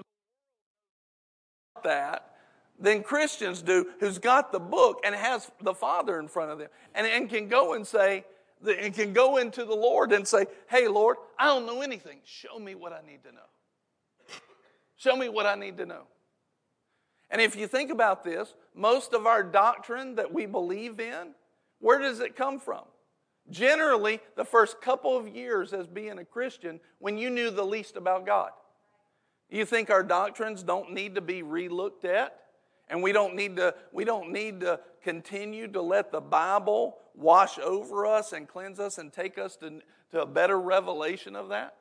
that than Christians do who's got the book and has the Father in front of them and, and can go and say, and can go into the Lord and say, Hey, Lord, I don't know anything. Show me what I need to know. Show me what I need to know. And if you think about this, most of our doctrine that we believe in, where does it come from? Generally, the first couple of years as being a Christian when you knew the least about God. You think our doctrines don't need to be relooked at? And we don't need to, we don't need to continue to let the Bible wash over us and cleanse us and take us to, to a better revelation of that?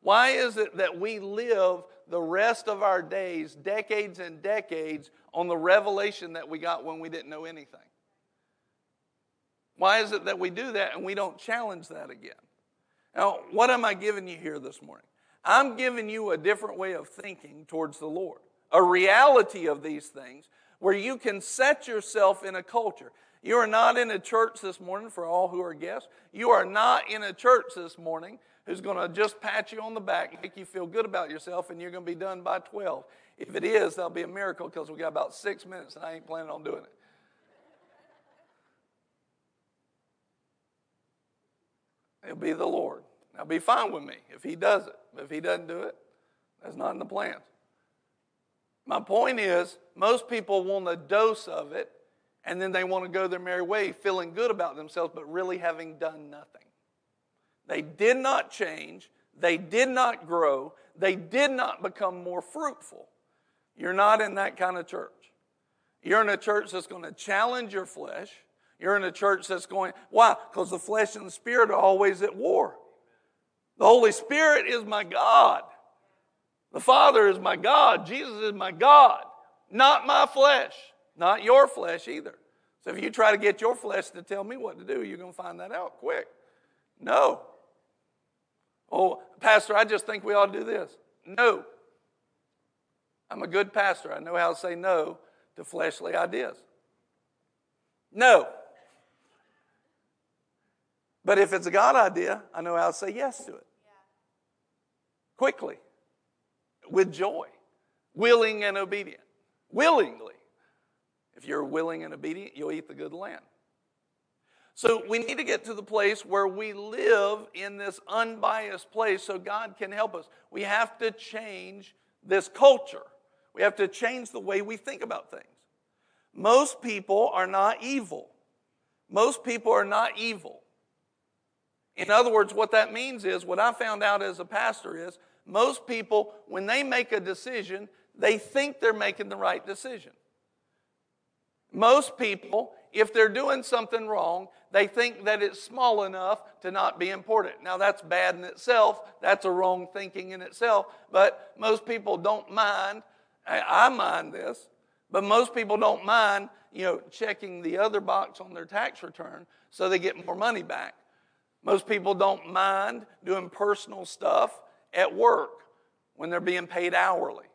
Why is it that we live the rest of our days, decades and decades, on the revelation that we got when we didn't know anything? Why is it that we do that and we don't challenge that again? Now, what am I giving you here this morning? I'm giving you a different way of thinking towards the Lord, a reality of these things where you can set yourself in a culture. You are not in a church this morning, for all who are guests. You are not in a church this morning who's going to just pat you on the back, make you feel good about yourself, and you're going to be done by 12. If it is, that'll be a miracle because we got about six minutes and I ain't planning on doing it. It'll be the Lord. That'll be fine with me if He does it. If He doesn't do it, that's not in the plans. My point is, most people want a dose of it and then they want to go their merry way, feeling good about themselves, but really having done nothing. They did not change, they did not grow, they did not become more fruitful. You're not in that kind of church. You're in a church that's going to challenge your flesh. You're in a church that's going, why? Because the flesh and the spirit are always at war. The Holy Spirit is my God. The Father is my God. Jesus is my God, not my flesh, not your flesh either. So if you try to get your flesh to tell me what to do, you're going to find that out quick. No. Oh, Pastor, I just think we ought to do this. No. I'm a good pastor. I know how to say no to fleshly ideas. No. But if it's a God idea, I know how to say yes to it. Quickly, with joy, willing and obedient. Willingly. If you're willing and obedient, you'll eat the good land. So we need to get to the place where we live in this unbiased place so God can help us. We have to change this culture. We have to change the way we think about things. Most people are not evil. Most people are not evil. In other words, what that means is what I found out as a pastor is most people, when they make a decision, they think they're making the right decision. Most people, if they're doing something wrong, they think that it's small enough to not be important. Now, that's bad in itself. That's a wrong thinking in itself. But most people don't mind. I mind this, but most people don't mind, you know, checking the other box on their tax return so they get more money back. Most people don't mind doing personal stuff at work when they're being paid hourly.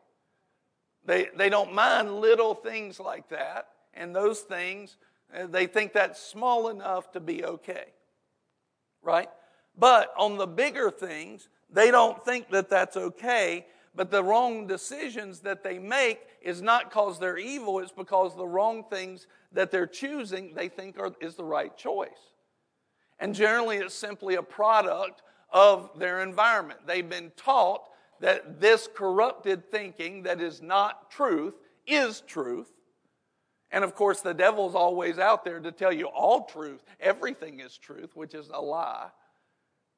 They, they don't mind little things like that, and those things, uh, they think that's small enough to be okay. Right? But on the bigger things, they don't think that that's okay, but the wrong decisions that they make is not because they're evil, it's because the wrong things that they're choosing they think are, is the right choice. And generally, it's simply a product of their environment. They've been taught that this corrupted thinking that is not truth is truth. And of course, the devil's always out there to tell you all truth. Everything is truth, which is a lie.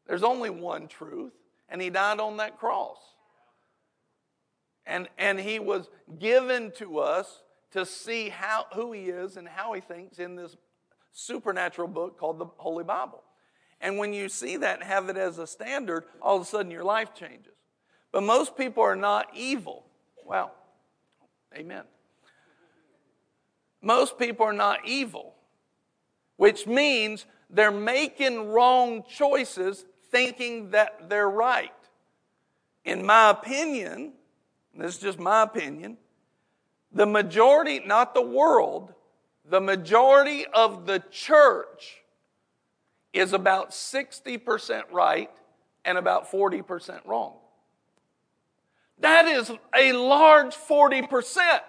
There's only one truth, and he died on that cross. And, and he was given to us to see how, who he is and how he thinks in this supernatural book called the Holy Bible. And when you see that and have it as a standard, all of a sudden your life changes. But most people are not evil. Well, amen. Most people are not evil, which means they're making wrong choices thinking that they're right. In my opinion, this is just my opinion, the majority, not the world, the majority of the church is about 60% right and about 40% wrong. That is a large 40%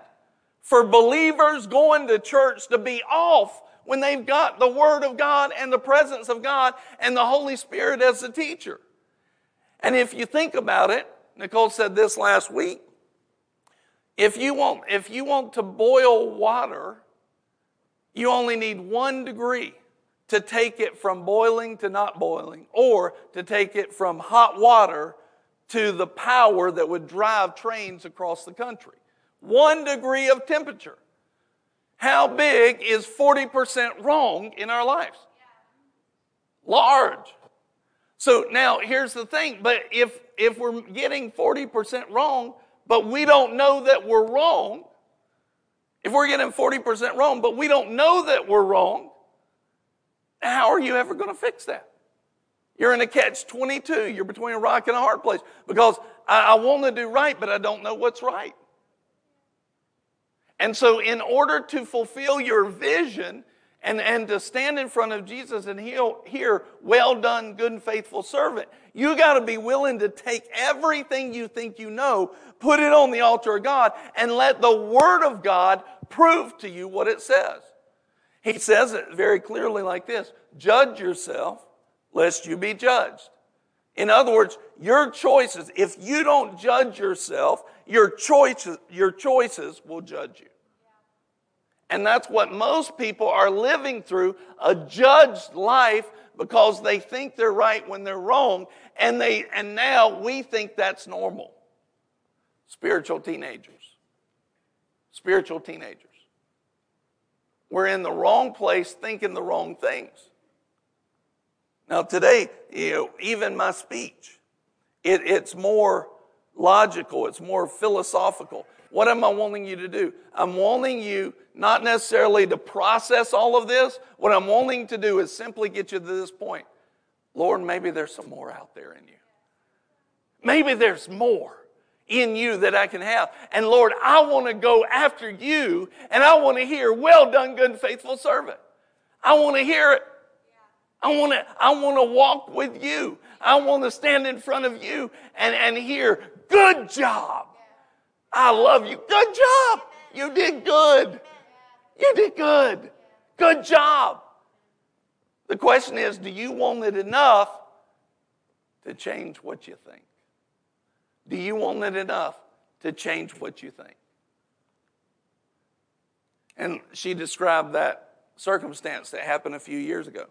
for believers going to church to be off when they've got the Word of God and the presence of God and the Holy Spirit as the teacher. And if you think about it, Nicole said this last week. If you want, if you want to boil water, you only need one degree to take it from boiling to not boiling, or to take it from hot water to the power that would drive trains across the country. One degree of temperature. How big is 40% wrong in our lives? Large. So now here's the thing, but if if we're getting 40% wrong, but we don't know that we're wrong, if we're getting 40% wrong, but we don't know that we're wrong, how are you ever going to fix that? You're in a catch 22. You're between a rock and a hard place because I, I want to do right, but I don't know what's right. And so, in order to fulfill your vision and, and to stand in front of Jesus and hear, well done, good and faithful servant. You got to be willing to take everything you think you know, put it on the altar of God, and let the Word of God prove to you what it says. He says it very clearly like this Judge yourself, lest you be judged. In other words, your choices, if you don't judge yourself, your choices, your choices will judge you. And that's what most people are living through a judged life because they think they're right when they're wrong. And, they, and now we think that's normal. Spiritual teenagers. Spiritual teenagers. We're in the wrong place thinking the wrong things. Now, today, you know, even my speech, it, it's more logical, it's more philosophical. What am I wanting you to do? I'm wanting you not necessarily to process all of this. What I'm wanting to do is simply get you to this point. Lord, maybe there's some more out there in you. Maybe there's more in you that I can have. And Lord, I want to go after you and I want to hear, well done, good and faithful servant. I want to hear it. I want to, I want to walk with you. I want to stand in front of you and, and hear, good job. I love you. Good job. You did good. You did good. Good job. The question is do you want it enough to change what you think? Do you want it enough to change what you think? And she described that circumstance that happened a few years ago.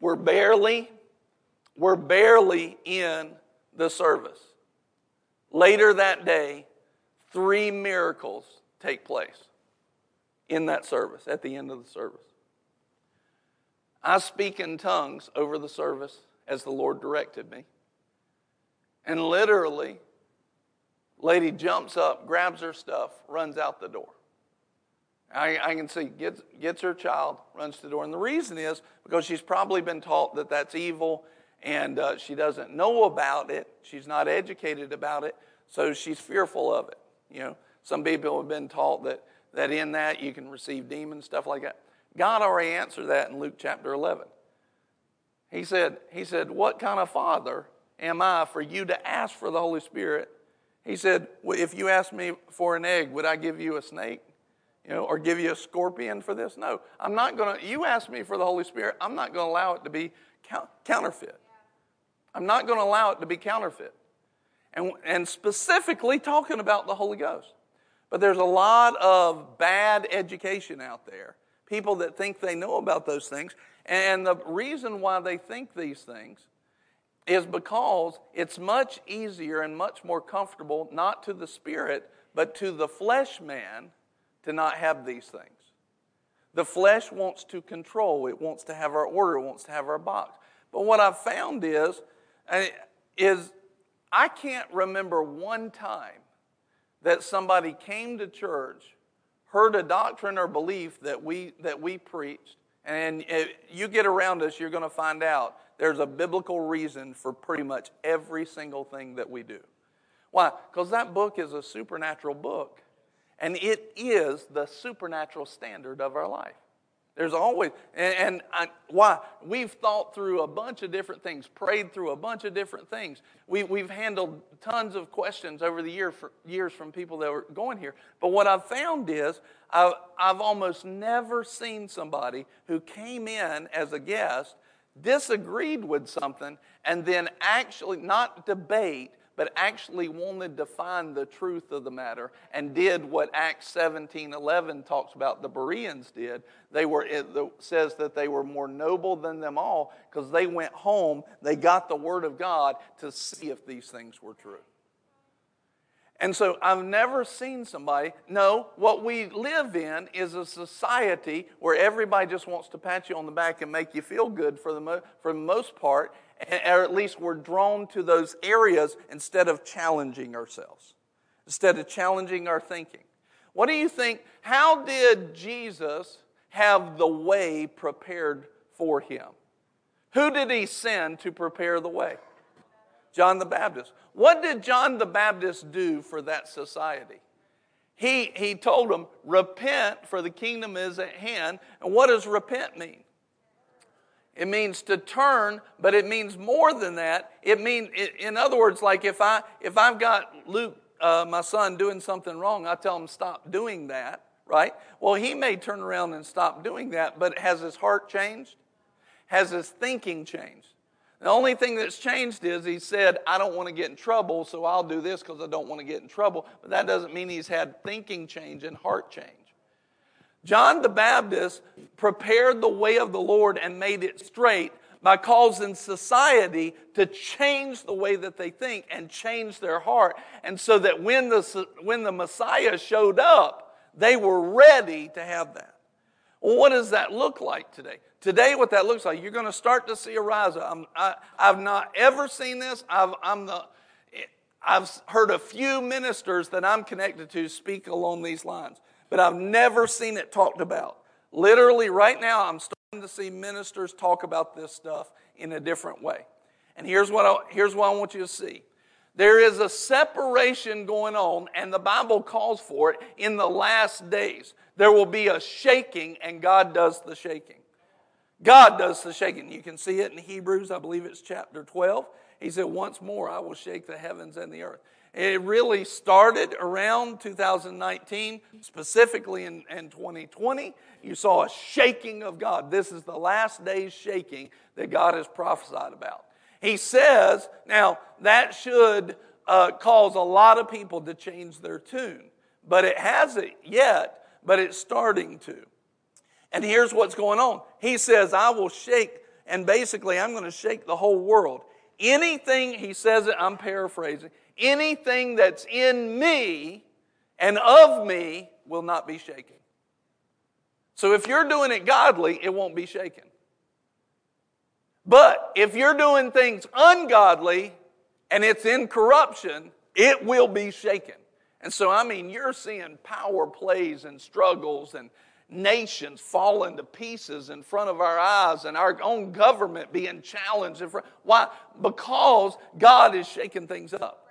We're barely, we're barely in the service. Later that day, three miracles take place in that service, at the end of the service. I speak in tongues over the service as the Lord directed me. And literally, lady jumps up, grabs her stuff, runs out the door. I, I, can see, gets, gets her child, runs to the door. And the reason is because she's probably been taught that that's evil and uh, she doesn't know about it. She's not educated about it, so she's fearful of it. You know, some people have been taught that, that in that you can receive demons, stuff like that. God already answered that in Luke chapter 11. He said, he said, What kind of father am I for you to ask for the Holy Spirit? He said, well, If you ask me for an egg, would I give you a snake? You know, or give you a scorpion for this? No, I'm not going to. You ask me for the Holy Spirit, I'm not going to allow it to be counterfeit. I'm not going to allow it to be counterfeit. And, and specifically talking about the Holy Ghost. But there's a lot of bad education out there, people that think they know about those things. And the reason why they think these things is because it's much easier and much more comfortable, not to the spirit, but to the flesh man to not have these things. The flesh wants to control, it wants to have our order, it wants to have our box. But what I've found is, eh, is I can't remember one time that somebody came to church, heard a doctrine or belief that we, that we preached, and eh, you get around us, you're going to find out there's a biblical reason for pretty much every single thing that we do. Why? Because that book is a supernatural book, and it is the supernatural standard of our life. There's always, and, and I, why? We've thought through a bunch of different things, prayed through a bunch of different things. We, we've handled tons of questions over the year for, years from people that were going here. But what I've found is I've, I've almost never seen somebody who came in as a guest disagreed with something, and then actually not debate, but actually wanted to find the truth of the matter and did what Acts 17 11 talks about the Bereans did. They were, it says that they were more noble than them all because they went home, they got the Word of God to see if these things were true. And so I've never seen somebody. No, what we live in is a society where everybody just wants to pat you on the back and make you feel good for the, mo- for the most part, or at least we're drawn to those areas instead of challenging ourselves, instead of challenging our thinking. What do you think? How did Jesus have the way prepared for him? Who did he send to prepare the way? John the Baptist. What did John the Baptist do for that society? he, he told them, Repent, for the kingdom is at hand. And what does repent mean? It means to turn, but it means more than that. It means, in other words, like if I if I've got Luke, uh, my son, doing something wrong, I tell him stop doing that. Right? Well, he may turn around and stop doing that, but has his heart changed? Has his thinking changed? The only thing that's changed is he said, I don't want to get in trouble, so I'll do this because I don't want to get in trouble. But that doesn't mean he's had thinking change and heart change. John the Baptist prepared the way of the Lord and made it straight by causing society to change the way that they think and change their heart. And so that when the, when the Messiah showed up, they were ready to have that. What does that look like today? Today, what that looks like, you're going to start to see a rise. I'm, I, have not ever seen this. I've, I'm the, I've heard a few ministers that I'm connected to speak along these lines, but I've never seen it talked about. Literally, right now, I'm starting to see ministers talk about this stuff in a different way. And here's what I, here's what I want you to see. There is a separation going on, and the Bible calls for it in the last days. There will be a shaking, and God does the shaking. God does the shaking. You can see it in Hebrews, I believe it's chapter 12. He said, Once more I will shake the heavens and the earth. It really started around 2019, specifically in, in 2020. You saw a shaking of God. This is the last day's shaking that God has prophesied about. He says, now that should uh, cause a lot of people to change their tune, but it hasn't yet, but it's starting to. And here's what's going on. He says, I will shake, and basically, I'm going to shake the whole world. Anything, he says it, I'm paraphrasing, anything that's in me and of me will not be shaken. So if you're doing it godly, it won't be shaken. But if you're doing things ungodly and it's in corruption, it will be shaken. And so, I mean, you're seeing power plays and struggles and nations falling to pieces in front of our eyes and our own government being challenged. Why? Because God is shaking things up.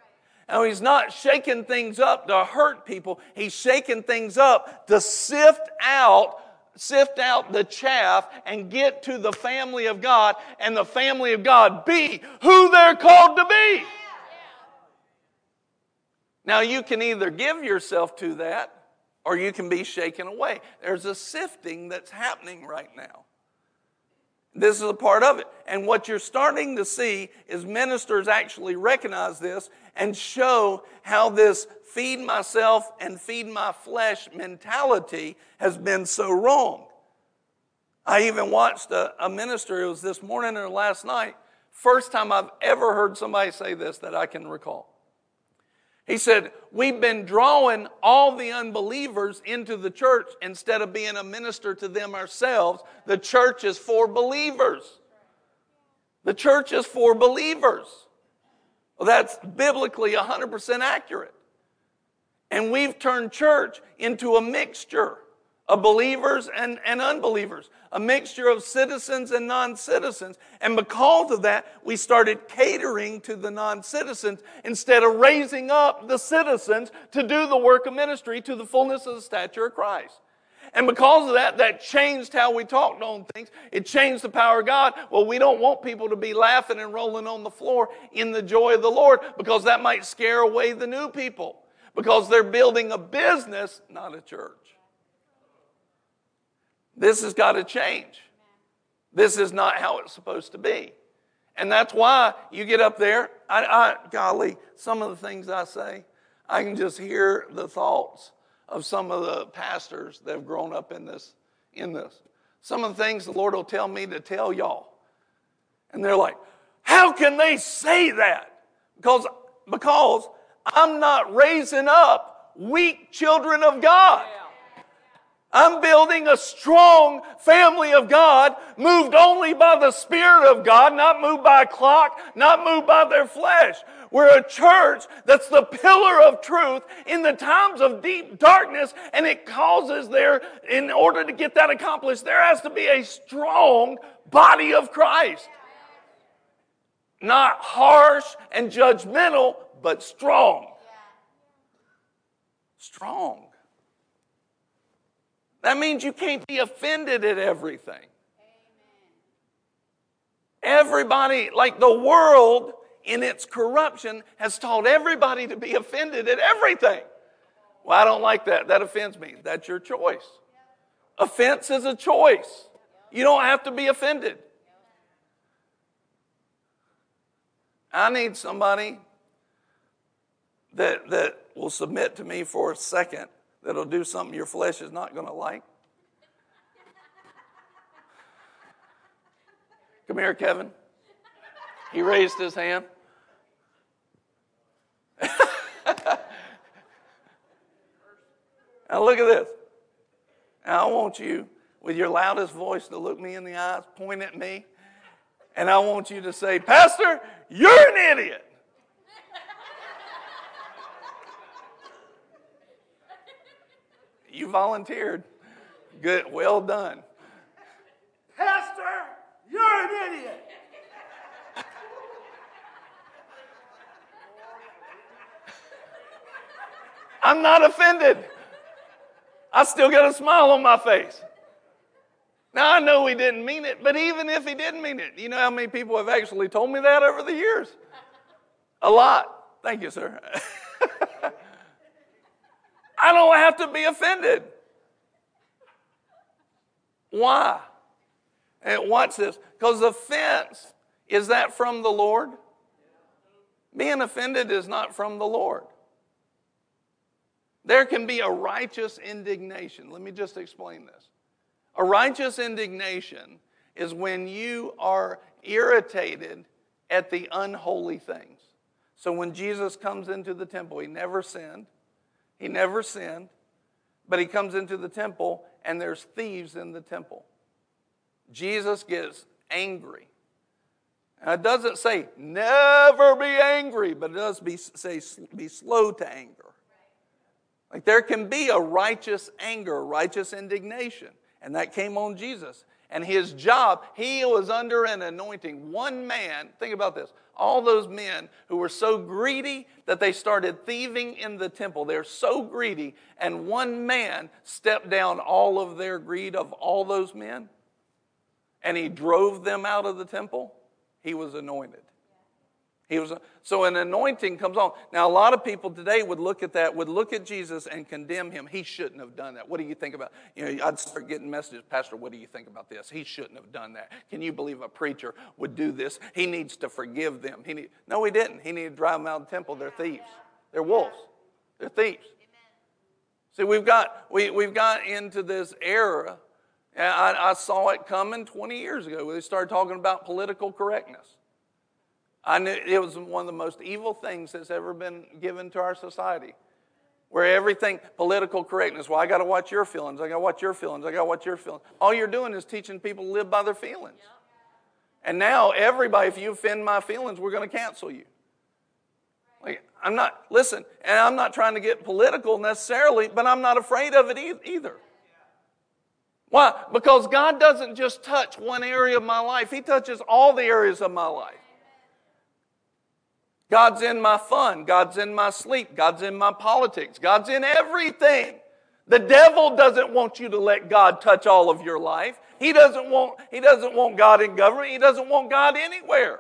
Now, He's not shaking things up to hurt people, He's shaking things up to sift out sift out the chaff and get to the family of God and the family of God be who they're called to be. Now, you can either give yourself to that or you can be shaken away. There's a sifting that's happening right now. This is a part of it. And what you're starting to see is ministers actually recognize this and show how this feed myself and feed my flesh mentality has been so wrong. I even watched a, a minister, it was this morning or last night, first time I've ever heard somebody say this that I can recall. He said, We've been drawing all the unbelievers into the church instead of being a minister to them ourselves. The church is for believers. The church is for believers. Well, that's biblically 100% accurate. And we've turned church into a mixture of believers and, and unbelievers, a mixture of citizens and non citizens. And because of that, we started catering to the non citizens instead of raising up the citizens to do the work of ministry to the fullness of the stature of Christ. And because of that, that changed how we talked on things. It changed the power of God. Well, we don't want people to be laughing and rolling on the floor in the joy of the Lord because that might scare away the new people because they're building a business, not a church. This has got to change. This is not how it's supposed to be. And that's why you get up there. I, I, golly, some of the things I say, I can just hear the thoughts of some of the pastors that have grown up in this. In this, some of the things the Lord will tell me to tell y'all, and they're like, "How can they say that?" Because because I'm not raising up weak children of God. Yeah. I'm building a strong family of God, moved only by the Spirit of God, not moved by a clock, not moved by their flesh. We're a church that's the pillar of truth in the times of deep darkness, and it causes there, in order to get that accomplished, there has to be a strong body of Christ. Not harsh and judgmental, but strong. Strong. That means you can't be offended at everything. Everybody, like the world in its corruption, has taught everybody to be offended at everything. Well, I don't like that. That offends me. That's your choice. Offense is a choice. You don't have to be offended. I need somebody that, that will submit to me for a second that'll do something your flesh is not going to like. Come here, Kevin. He raised his hand. [laughs] now look at this. Now I want you, with your loudest voice, to look me in the eyes, point at me, and I want you to say, Pastor, you're an idiot. You volunteered. Good, well done. Pastor, you're an idiot. I'm not offended. I still got a smile on my face. Now, I know he didn't mean it, but even if he didn't mean it, you know how many people have actually told me that over the years? A lot. Thank you, sir. [laughs] I don't have to be offended. Why? And watch this. Because offense, is that from the Lord? Being offended is not from the Lord. There can be a righteous indignation. Let me just explain this. A righteous indignation is when you are irritated at the unholy things. So when Jesus comes into the temple, he never sinned. He never sinned, but he comes into the temple and there's thieves in the temple. Jesus gets angry. Now, it doesn't say never be angry, but it does be, say be slow to anger. Like there can be a righteous anger, righteous indignation, and that came on Jesus. And his job, he was under an anointing. One man, think about this all those men who were so greedy that they started thieving in the temple. They're so greedy, and one man stepped down all of their greed of all those men, and he drove them out of the temple. He was anointed. He was so an anointing comes on. Now a lot of people today would look at that, would look at Jesus and condemn him. He shouldn't have done that. What do you think about? You know, I'd start getting messages, Pastor. What do you think about this? He shouldn't have done that. Can you believe a preacher would do this? He needs to forgive them. He need, no, he didn't. He needed to drive them out of the temple. They're thieves. They're wolves. They're thieves. See, we've got we we've got into this era. I, I saw it coming 20 years ago. When they started talking about political correctness. I knew it was one of the most evil things that's ever been given to our society. Where everything, political correctness, well, I got to watch your feelings, I got to watch your feelings, I got to watch your feelings. All you're doing is teaching people to live by their feelings. And now, everybody, if you offend my feelings, we're going to cancel you. Like, I'm not, listen, and I'm not trying to get political necessarily, but I'm not afraid of it either. Why? Because God doesn't just touch one area of my life, He touches all the areas of my life. God's in my fun. God's in my sleep. God's in my politics. God's in everything. The devil doesn't want you to let God touch all of your life. He doesn't want, he doesn't want God in government. He doesn't want God anywhere.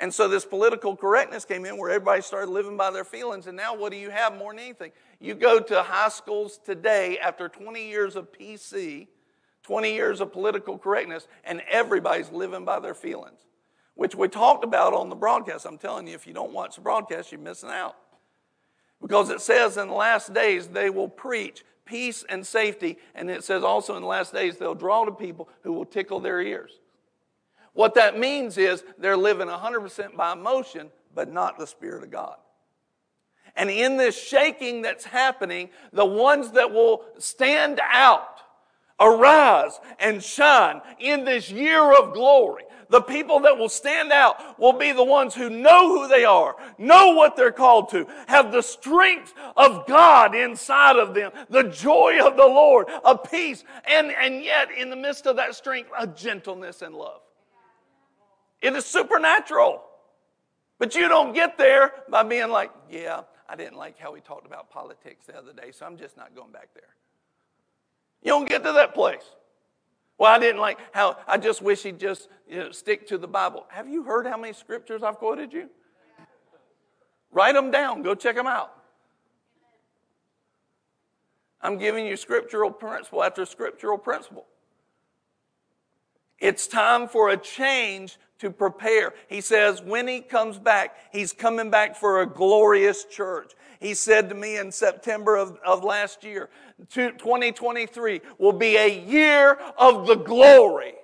And so this political correctness came in where everybody started living by their feelings. And now what do you have more than anything? You go to high schools today after 20 years of PC, 20 years of political correctness, and everybody's living by their feelings which we talked about on the broadcast. I'm telling you, if you don't watch the broadcast, you're missing out. Because it says in the last days they will preach peace and safety, and it says also in the last days they'll draw to people who will tickle their ears. What that means is they're living 100% by emotion, but not the Spirit of God. And in this shaking that's happening, the ones that will stand out, arise and shine in this year of glory, the people that will stand out will be the ones who know who they are, know what they're called to, have the strength of God inside of them, the joy of the Lord, a peace, and, and yet in the midst of that strength, a gentleness and love. It is supernatural. But you don't get there by being like, yeah, I didn't like how we talked about politics the other day, so I'm just not going back there. You don't get to that place. Well, I didn't like how, I just wish he'd just you know, stick to the Bible. Have you heard how many scriptures I've quoted you? Write them down. Go check them out. I'm giving you scriptural principle after scriptural principle. It's time for a change to prepare. He says when he comes back, he's coming back for a glorious church. He said to me in September of, of last year, 2023 will be a year of the glory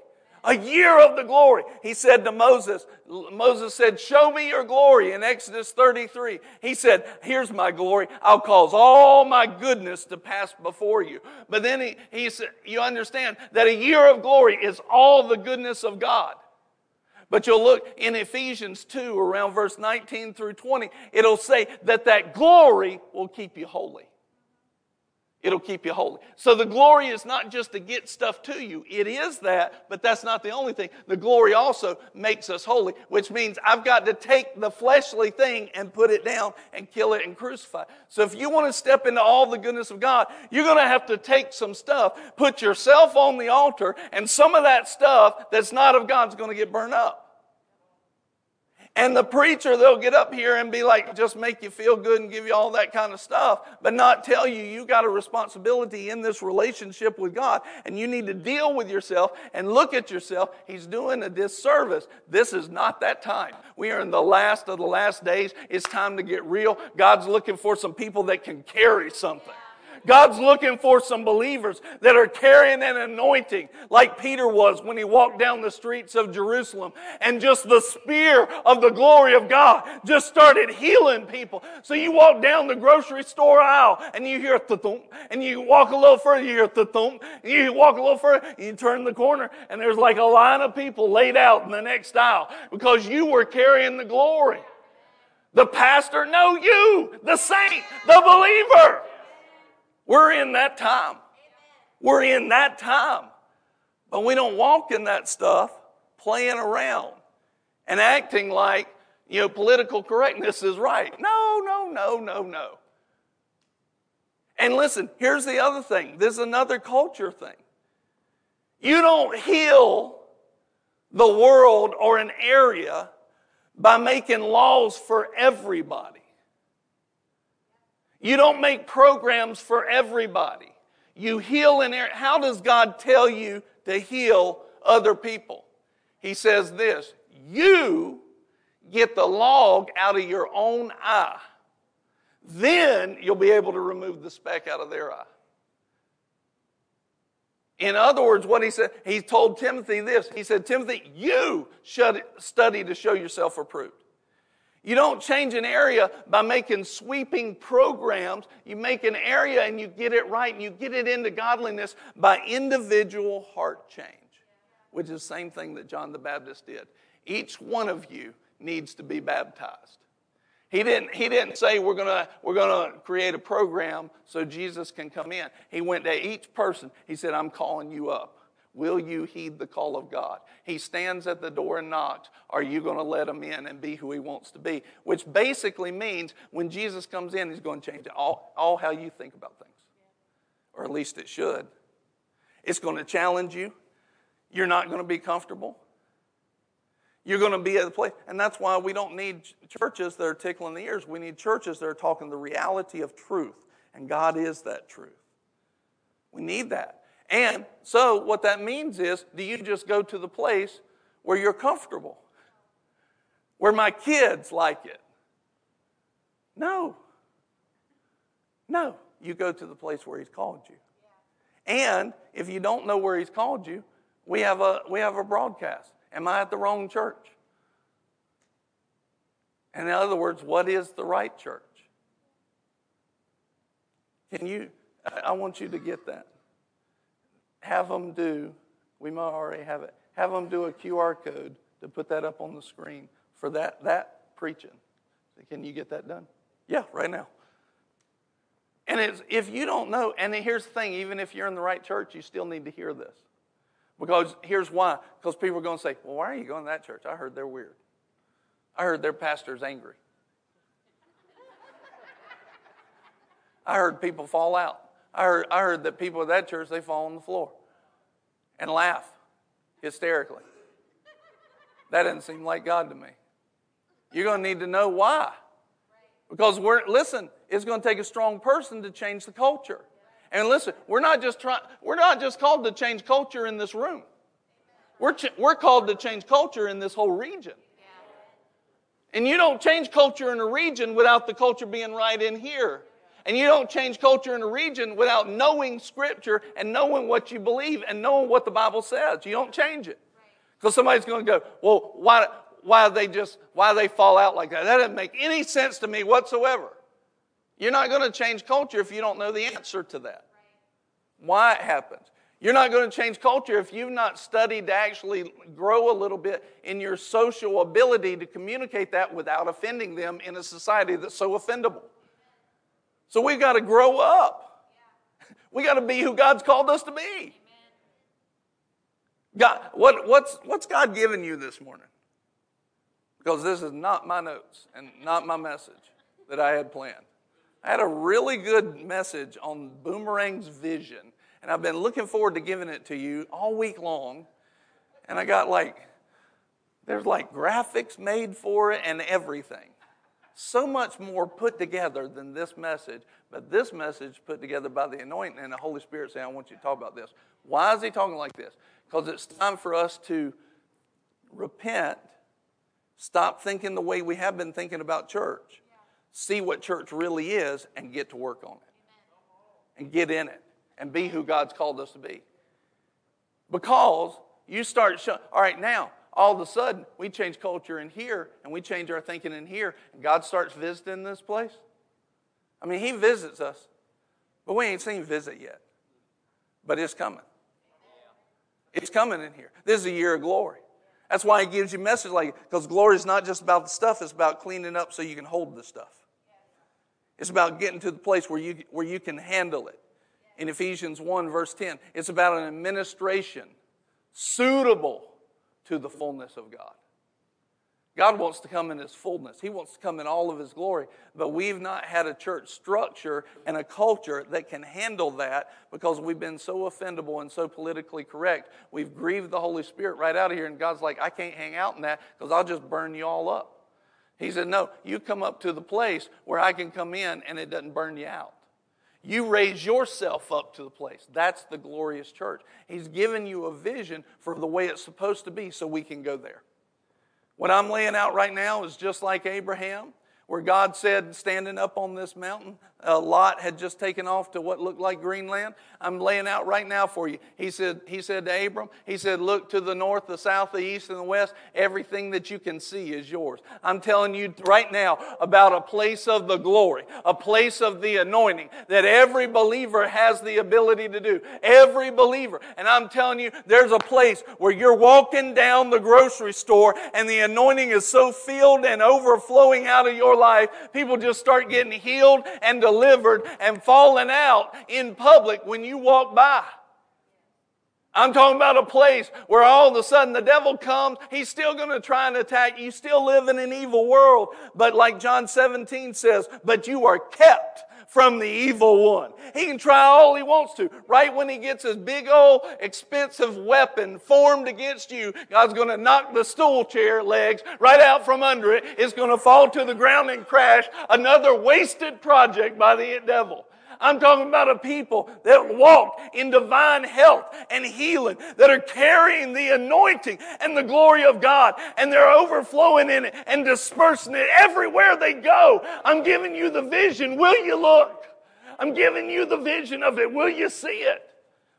a year of the glory. He said to Moses, Moses said, Show me your glory in Exodus 33. He said, Here's my glory. I'll cause all my goodness to pass before you. But then he, he said, You understand that a year of glory is all the goodness of God. But you'll look in Ephesians 2, around verse 19 through 20, it'll say that that glory will keep you holy. It'll keep you holy. So the glory is not just to get stuff to you. It is that, but that's not the only thing. The glory also makes us holy, which means I've got to take the fleshly thing and put it down and kill it and crucify. So if you want to step into all the goodness of God, you're going to have to take some stuff, put yourself on the altar, and some of that stuff that's not of God is going to get burned up. And the preacher, they'll get up here and be like, just make you feel good and give you all that kind of stuff, but not tell you you got a responsibility in this relationship with God and you need to deal with yourself and look at yourself. He's doing a disservice. This is not that time. We are in the last of the last days. It's time to get real. God's looking for some people that can carry something. God's looking for some believers that are carrying an anointing like Peter was when he walked down the streets of Jerusalem and just the spear of the glory of God just started healing people. So you walk down the grocery store aisle and you hear thump and you walk a little further, you hear thump and you walk a little further, you turn the corner and there's like a line of people laid out in the next aisle because you were carrying the glory. The pastor, no, you, the saint, the believer. We're in that time. We're in that time. But we don't walk in that stuff playing around and acting like, you know, political correctness is right. No, no, no, no, no. And listen, here's the other thing. This is another culture thing. You don't heal the world or an area by making laws for everybody. You don't make programs for everybody. You heal in there. How does God tell you to heal other people? He says this You get the log out of your own eye. Then you'll be able to remove the speck out of their eye. In other words, what he said, he told Timothy this. He said, Timothy, you should study to show yourself approved. You don't change an area by making sweeping programs. You make an area and you get it right and you get it into godliness by individual heart change, which is the same thing that John the Baptist did. Each one of you needs to be baptized. He didn't, he didn't say we're going we're gonna create a program so Jesus can come in. He went to each person. He said, I'm calling you up. Will you heed the call of God? He stands at the door and knocks. Are you going to let him in and be who he wants to be? Which basically means when Jesus comes in, he's going to change all, all how you think about things. Or at least it should. It's going to challenge you. You're not going to be comfortable. You're going to be at a place. And that's why we don't need churches that are tickling the ears. We need churches that are talking the reality of truth. And God is that truth. We need that. And so, what that means is do you just go to the place where you're comfortable? Where my kids like it? No. No. You go to the place where He's called you. And if you don't know where He's called you, we have a, we have a broadcast. Am I at the wrong church? And in other words, what is the right church? Can you, I want you to get that have them do, we might already have it, have them do a QR code to put that up on the screen for that, that preaching. Can you get that done? Yeah, right now. And if you don't know, and here's the thing even if you're in the right church, you still need to hear this. Because here's why. Because people are going to say, well, why are you going to that church? I heard they're weird. I heard their pastor's angry. [laughs] I heard people fall out. I heard, I heard that people at that church, they fall on the floor and laugh hysterically. That doesn't seem like God to me. You're going to need to know why. Because we're, listen, it's going to take a strong person to change the culture. And listen, we're not just trying, we're not just called to change culture in this room. We're, ch- we're called to change culture in this whole region. And you don't change culture in a region without the culture being right in here. And you don't change culture in a region without knowing Scripture and knowing what you believe and knowing what the Bible says. You don't change it. Because somebody's going to go, well, why, why they just why they fall out like that? That doesn't make any sense to me whatsoever. You're not going to change culture if you don't know the answer to that. Why it happens. You're not going to change culture if you've not studied to actually grow a little bit in your social ability to communicate that without offending them in a society that's so offendable. So we've got to grow up. We got to be who God's called us to be. God, what, what's, what's God given you this morning? Because this is not my notes and not my message that I had planned. I had a really good message on Boomerang's vision, and I've been looking forward to giving it to you all week long. And I got like, there's like graphics made for it and everything. So much more put together than this message, but this message put together by the anointing and the Holy Spirit saying, I want you to talk about this. Why is he talking like this? Because it's time for us to repent, stop thinking the way we have been thinking about church see what church really is and get to work on it and get in it and be who God's called us to be. Because you start showing, all right, now, all of a sudden, we change culture in here and we change our thinking in here, and God starts visiting this place. I mean, He visits us, but we ain't seen visit yet. But it's coming. It's coming in here. This is a year of glory. That's why He gives you message like, because glory is not just about the stuff, it's about cleaning up so you can hold the stuff. It's about getting to the place where you, where you can handle it. In Ephesians 1, verse 10, it's about an administration suitable to the fullness of God. God wants to come in His fullness. He wants to come in all of His glory. But we've not had a church structure and a culture that can handle that because we've been so offendable and so politically correct. We've grieved the Holy Spirit right out of here, and God's like, I can't hang out in that because I'll just burn you all up. He said, No, you come up to the place where I can come in and it doesn't burn you out. You raise yourself up to the place. That's the glorious church. He's given you a vision for the way it's supposed to be so we can go there. What I'm laying out right now is just like Abraham, where God said, standing up on this mountain, uh, Lot had just taken off to what looked like Greenland. I'm laying out right now for you. He said, he said to Abram, he said, look to the north, the south, the east, and the west. Everything that you can see is yours. I'm telling you right now about a place of the glory, a place of the anointing that every believer has the ability to do. Every believer. And I'm telling you, there's a place where you're walking down the grocery store and the anointing is so filled and overflowing out of your life, people just start getting healed and delivered and fallen out in public when you walk by. I'm talking about a place where all of a sudden the devil comes. He's still going to try and attack you. Still live in an evil world. But like John 17 says, but you are kept from the evil one. He can try all he wants to. Right when he gets his big old expensive weapon formed against you, God's going to knock the stool chair legs right out from under it. It's going to fall to the ground and crash. Another wasted project by the devil. I'm talking about a people that walk in divine health and healing, that are carrying the anointing and the glory of God, and they're overflowing in it and dispersing it everywhere they go. I'm giving you the vision. Will you look? I'm giving you the vision of it. Will you see it?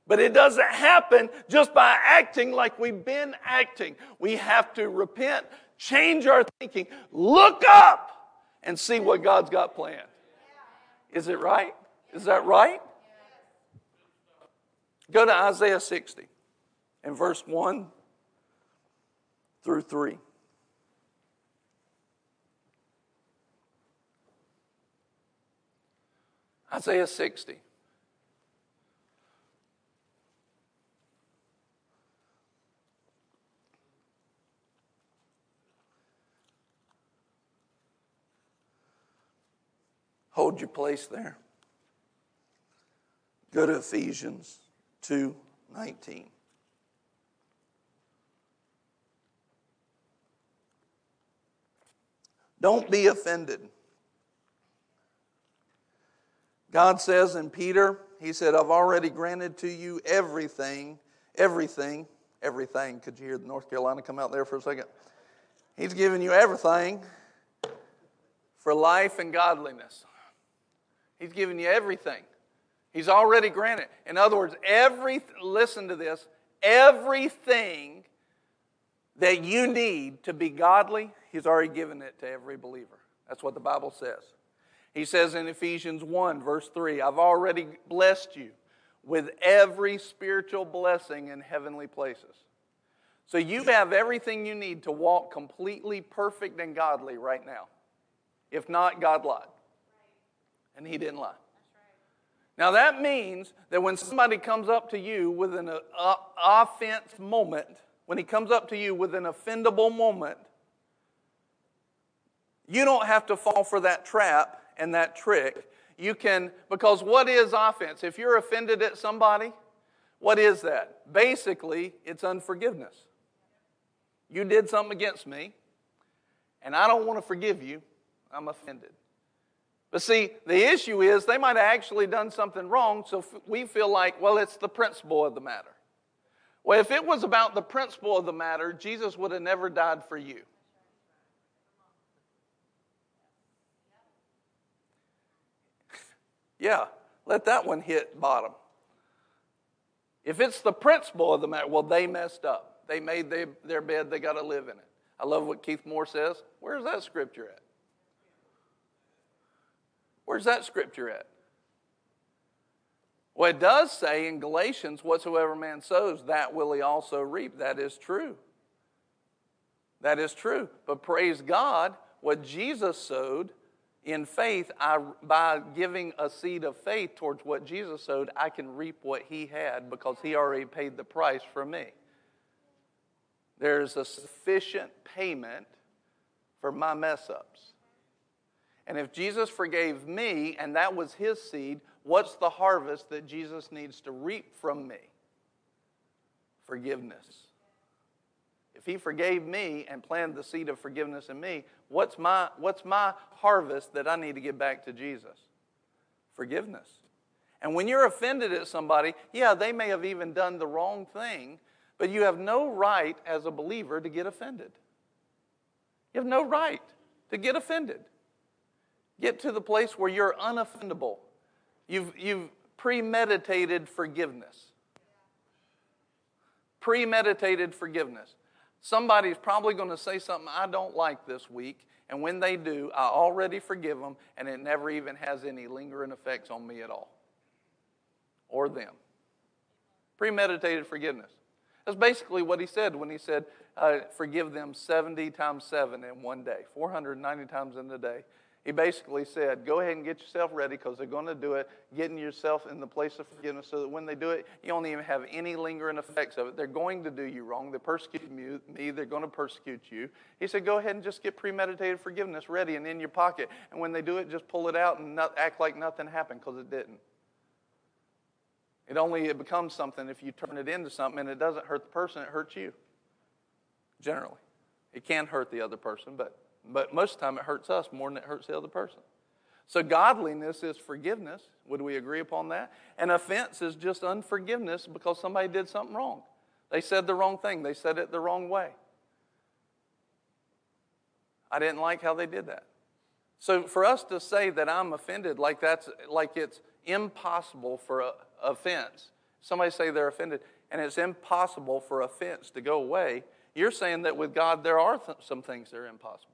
But it doesn't happen just by acting like we've been acting. We have to repent, change our thinking, look up, and see what God's got planned. Is it right? Is that right? Go to Isaiah 60 and verse 1 through 3. Isaiah 60. Hold your place there. Go to Ephesians 2 19. Don't be offended. God says in Peter, He said, I've already granted to you everything, everything, everything. Could you hear the North Carolina come out there for a second? He's given you everything for life and godliness. He's given you everything. He's already granted. In other words, every listen to this, everything that you need to be godly, he's already given it to every believer. That's what the Bible says. He says in Ephesians 1, verse 3, I've already blessed you with every spiritual blessing in heavenly places. So you have everything you need to walk completely perfect and godly right now. If not, God lied. And He didn't lie. Now that means that when somebody comes up to you with an uh, offense moment, when he comes up to you with an offendable moment, you don't have to fall for that trap and that trick. You can, because what is offense? If you're offended at somebody, what is that? Basically, it's unforgiveness. You did something against me, and I don't want to forgive you. I'm offended. But see, the issue is they might have actually done something wrong, so we feel like, well, it's the principle of the matter. Well, if it was about the principle of the matter, Jesus would have never died for you. [laughs] Yeah, let that one hit bottom. If it's the principle of the matter, well, they messed up. They made their, their bed, they got to live in it. I love what Keith Moore says. Where's that scripture at? Where's that scripture at? Well, it does say in Galatians, whatsoever man sows, that will he also reap. That is true. That is true. But praise God, what Jesus sowed, in faith, I, by giving a seed of faith towards what Jesus sowed, I can reap what he had because he already paid the price for me. There's a sufficient payment for my mess ups. And if Jesus forgave me and that was his seed, what's the harvest that Jesus needs to reap from me? Forgiveness. If he forgave me and planted the seed of forgiveness in me, what's my, what's my harvest that I need to give back to Jesus? Forgiveness. And when you're offended at somebody, yeah, they may have even done the wrong thing, but you have no right as a believer to get offended. You have no right to get offended. Get to the place where you're unoffendable. You've, you've premeditated forgiveness. Premeditated forgiveness. Somebody's probably going to say something I don't like this week, and when they do, I already forgive them, and it never even has any lingering effects on me at all or them. Premeditated forgiveness. That's basically what he said when he said, uh, Forgive them 70 times 7 in one day, 490 times in a day. He basically said, Go ahead and get yourself ready because they're going to do it, getting yourself in the place of forgiveness so that when they do it, you don't even have any lingering effects of it. They're going to do you wrong. They're persecuting me. They're going to persecute you. He said, Go ahead and just get premeditated forgiveness ready and in your pocket. And when they do it, just pull it out and not, act like nothing happened because it didn't. It only it becomes something if you turn it into something and it doesn't hurt the person, it hurts you. Generally. It can hurt the other person, but but most of the time it hurts us more than it hurts the other person. So godliness is forgiveness. Would we agree upon that? And offense is just unforgiveness because somebody did something wrong. They said the wrong thing, they said it the wrong way. I didn't like how they did that. So for us to say that I'm offended like that's like it's impossible for a, offense. Somebody say they're offended and it's impossible for offense to go away. You're saying that with God there are th- some things that are impossible.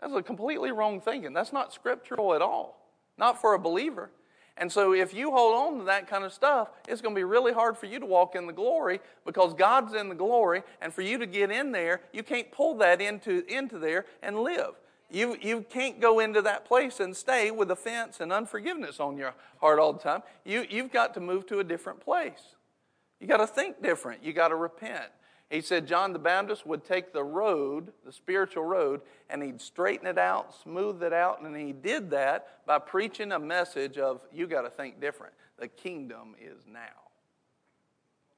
That's a completely wrong thinking. That's not scriptural at all, not for a believer. And so, if you hold on to that kind of stuff, it's going to be really hard for you to walk in the glory because God's in the glory, and for you to get in there, you can't pull that into, into there and live. You, you can't go into that place and stay with offense and unforgiveness on your heart all the time. You, you've got to move to a different place. You got to think different. You got to repent. He said John the Baptist would take the road, the spiritual road, and he'd straighten it out, smooth it out, and he did that by preaching a message of you got to think different. The kingdom is now.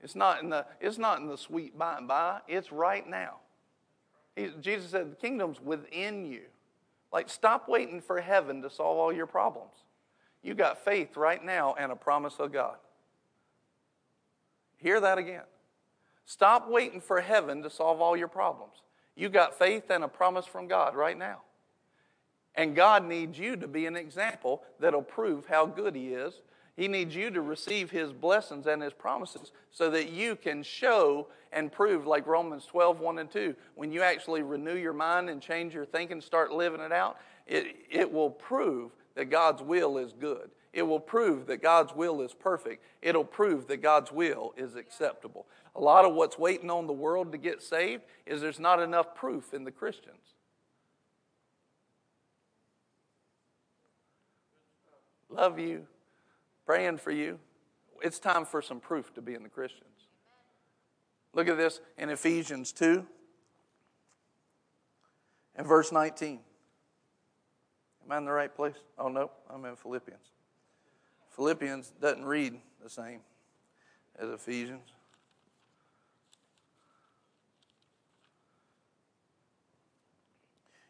It's not in the, it's not in the sweet by and by, it's right now. He, Jesus said the kingdom's within you. Like, stop waiting for heaven to solve all your problems. You got faith right now and a promise of God. Hear that again. Stop waiting for heaven to solve all your problems. You got faith and a promise from God right now. And God needs you to be an example that'll prove how good He is. He needs you to receive His blessings and His promises so that you can show and prove, like Romans 12, 1 and 2. When you actually renew your mind and change your thinking, start living it out, it, it will prove that God's will is good. It will prove that God's will is perfect. It'll prove that God's will is acceptable. A lot of what's waiting on the world to get saved is there's not enough proof in the Christians. Love you, praying for you. It's time for some proof to be in the Christians. Look at this in Ephesians 2 and verse 19. Am I in the right place? Oh, no, I'm in Philippians. Philippians doesn't read the same as Ephesians.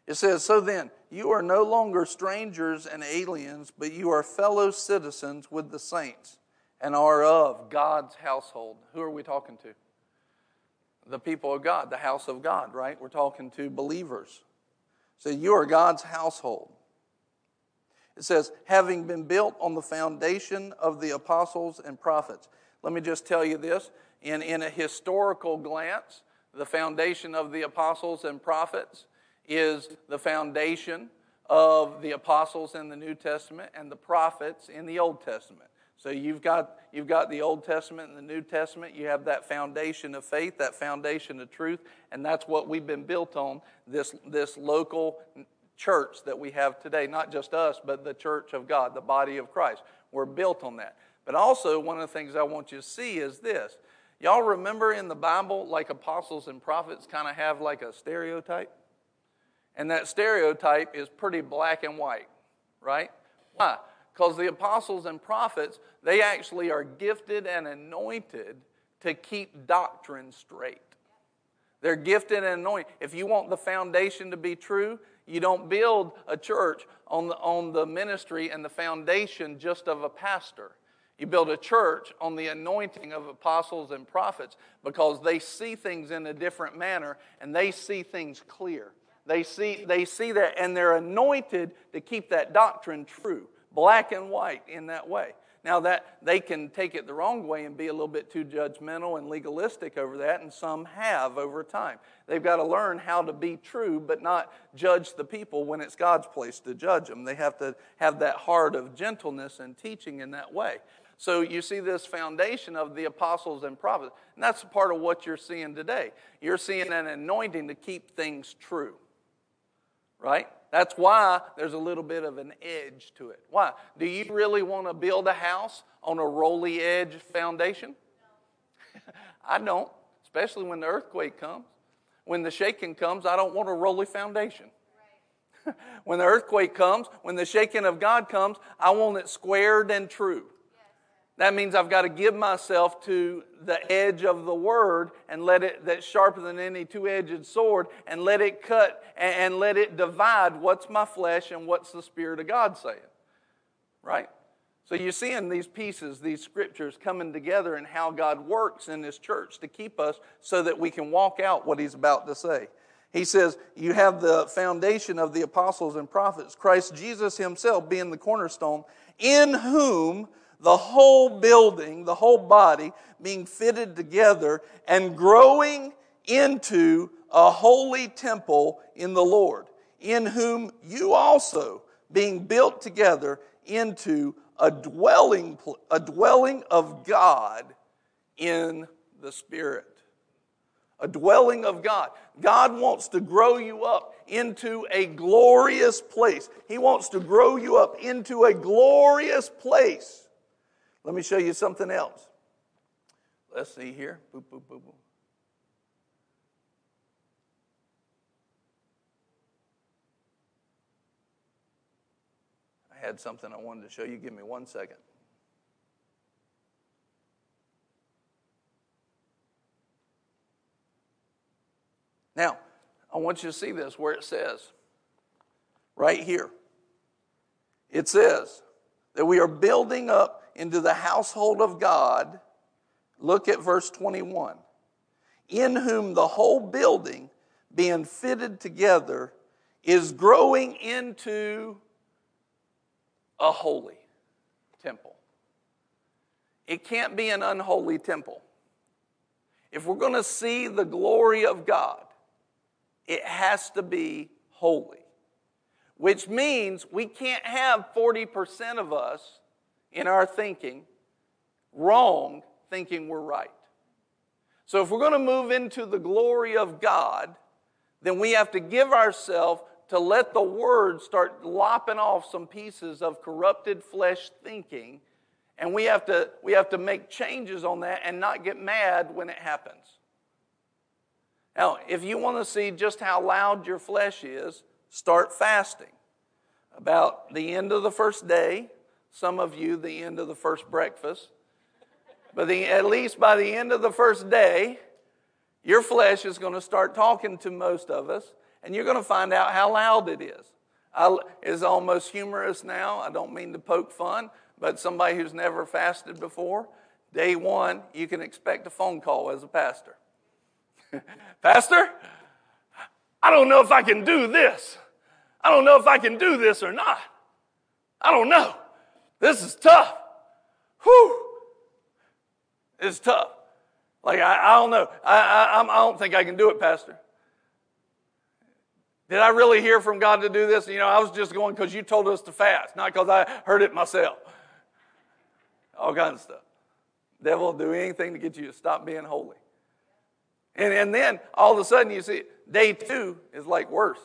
It says, So then, you are no longer strangers and aliens, but you are fellow citizens with the saints and are of God's household. Who are we talking to? The people of God, the house of God, right? We're talking to believers. So you are God's household. It says, having been built on the foundation of the apostles and prophets. Let me just tell you this in, in a historical glance, the foundation of the apostles and prophets is the foundation of the apostles in the New Testament and the prophets in the Old Testament. So you've got, you've got the Old Testament and the New Testament. You have that foundation of faith, that foundation of truth, and that's what we've been built on this, this local church that we have today, not just us, but the church of God, the body of Christ. We're built on that. But also, one of the things I want you to see is this. Y'all remember in the Bible, like apostles and prophets kind of have like a stereotype? And that stereotype is pretty black and white, right? Why? Because the apostles and prophets, they actually are gifted and anointed to keep doctrine straight. They're gifted and anointed. If you want the foundation to be true, you don't build a church on the, on the ministry and the foundation just of a pastor. You build a church on the anointing of apostles and prophets because they see things in a different manner and they see things clear. They see, they see that and they're anointed to keep that doctrine true, black and white in that way. Now that they can take it the wrong way and be a little bit too judgmental and legalistic over that, and some have over time. They've got to learn how to be true, but not judge the people when it's God's place to judge them. They have to have that heart of gentleness and teaching in that way. So you see this foundation of the apostles and prophets, and that's part of what you're seeing today. You're seeing an anointing to keep things true, right? That's why there's a little bit of an edge to it. Why? Do you really want to build a house on a rolly edge foundation? [laughs] I don't, especially when the earthquake comes. When the shaking comes, I don't want a rolly foundation. [laughs] When the earthquake comes, when the shaking of God comes, I want it squared and true. That means I've got to give myself to the edge of the word and let it, that's sharper than any two edged sword, and let it cut and let it divide what's my flesh and what's the Spirit of God saying. Right? So you're seeing these pieces, these scriptures coming together and how God works in this church to keep us so that we can walk out what He's about to say. He says, You have the foundation of the apostles and prophets, Christ Jesus Himself being the cornerstone, in whom the whole building, the whole body being fitted together and growing into a holy temple in the Lord, in whom you also, being built together into a dwelling, a dwelling of God in the Spirit. A dwelling of God. God wants to grow you up into a glorious place. He wants to grow you up into a glorious place let me show you something else. Let's see here. Boop, boop, boop, boop. I had something I wanted to show you. Give me one second. Now, I want you to see this where it says, right here. It says that we are building up into the household of God. Look at verse 21. In whom the whole building, being fitted together, is growing into a holy temple. It can't be an unholy temple. If we're going to see the glory of God, it has to be holy, which means we can't have 40% of us in our thinking wrong thinking we're right. So if we're going to move into the glory of God, then we have to give ourselves to let the word start lopping off some pieces of corrupted flesh thinking and we have to we have to make changes on that and not get mad when it happens now if you want to see just how loud your flesh is start fasting about the end of the first day some of you the end of the first breakfast but the, at least by the end of the first day your flesh is going to start talking to most of us and you're going to find out how loud it is. I, it's almost humorous now. I don't mean to poke fun, but somebody who's never fasted before, day one, you can expect a phone call as a pastor. [laughs] pastor, I don't know if I can do this. I don't know if I can do this or not. I don't know. This is tough. Whew. It's tough. Like, I, I don't know. I, I, I don't think I can do it, Pastor. Did I really hear from God to do this? You know, I was just going because you told us to fast, not because I heard it myself. All kinds of stuff. Devil will do anything to get you to stop being holy. And, and then all of a sudden you see day two is like worse.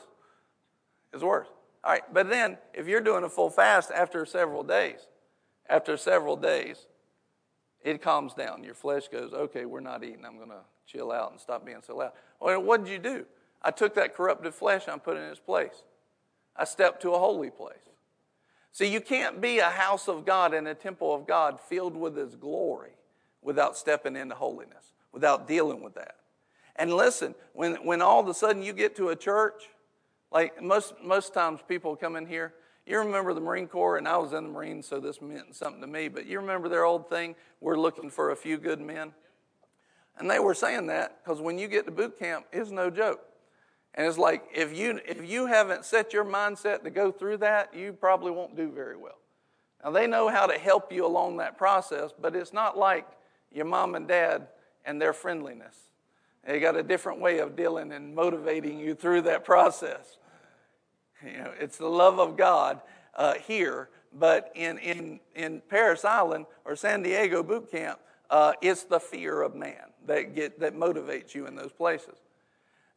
It's worse. All right, but then if you're doing a full fast after several days, after several days, it calms down. Your flesh goes, okay, we're not eating. I'm going to chill out and stop being so loud. Well, what did you do? I took that corrupted flesh and I put it in its place. I stepped to a holy place. See, you can't be a house of God and a temple of God filled with His glory without stepping into holiness, without dealing with that. And listen, when, when all of a sudden you get to a church, like most, most times people come in here, you remember the Marine Corps, and I was in the Marines, so this meant something to me, but you remember their old thing, we're looking for a few good men? And they were saying that because when you get to boot camp, it's no joke. And it's like if you if you haven't set your mindset to go through that, you probably won't do very well. Now they know how to help you along that process, but it's not like your mom and dad and their friendliness. They got a different way of dealing and motivating you through that process. You know, it's the love of God uh, here, but in, in, in Parris Island or San Diego boot camp, uh, it's the fear of man that, get, that motivates you in those places.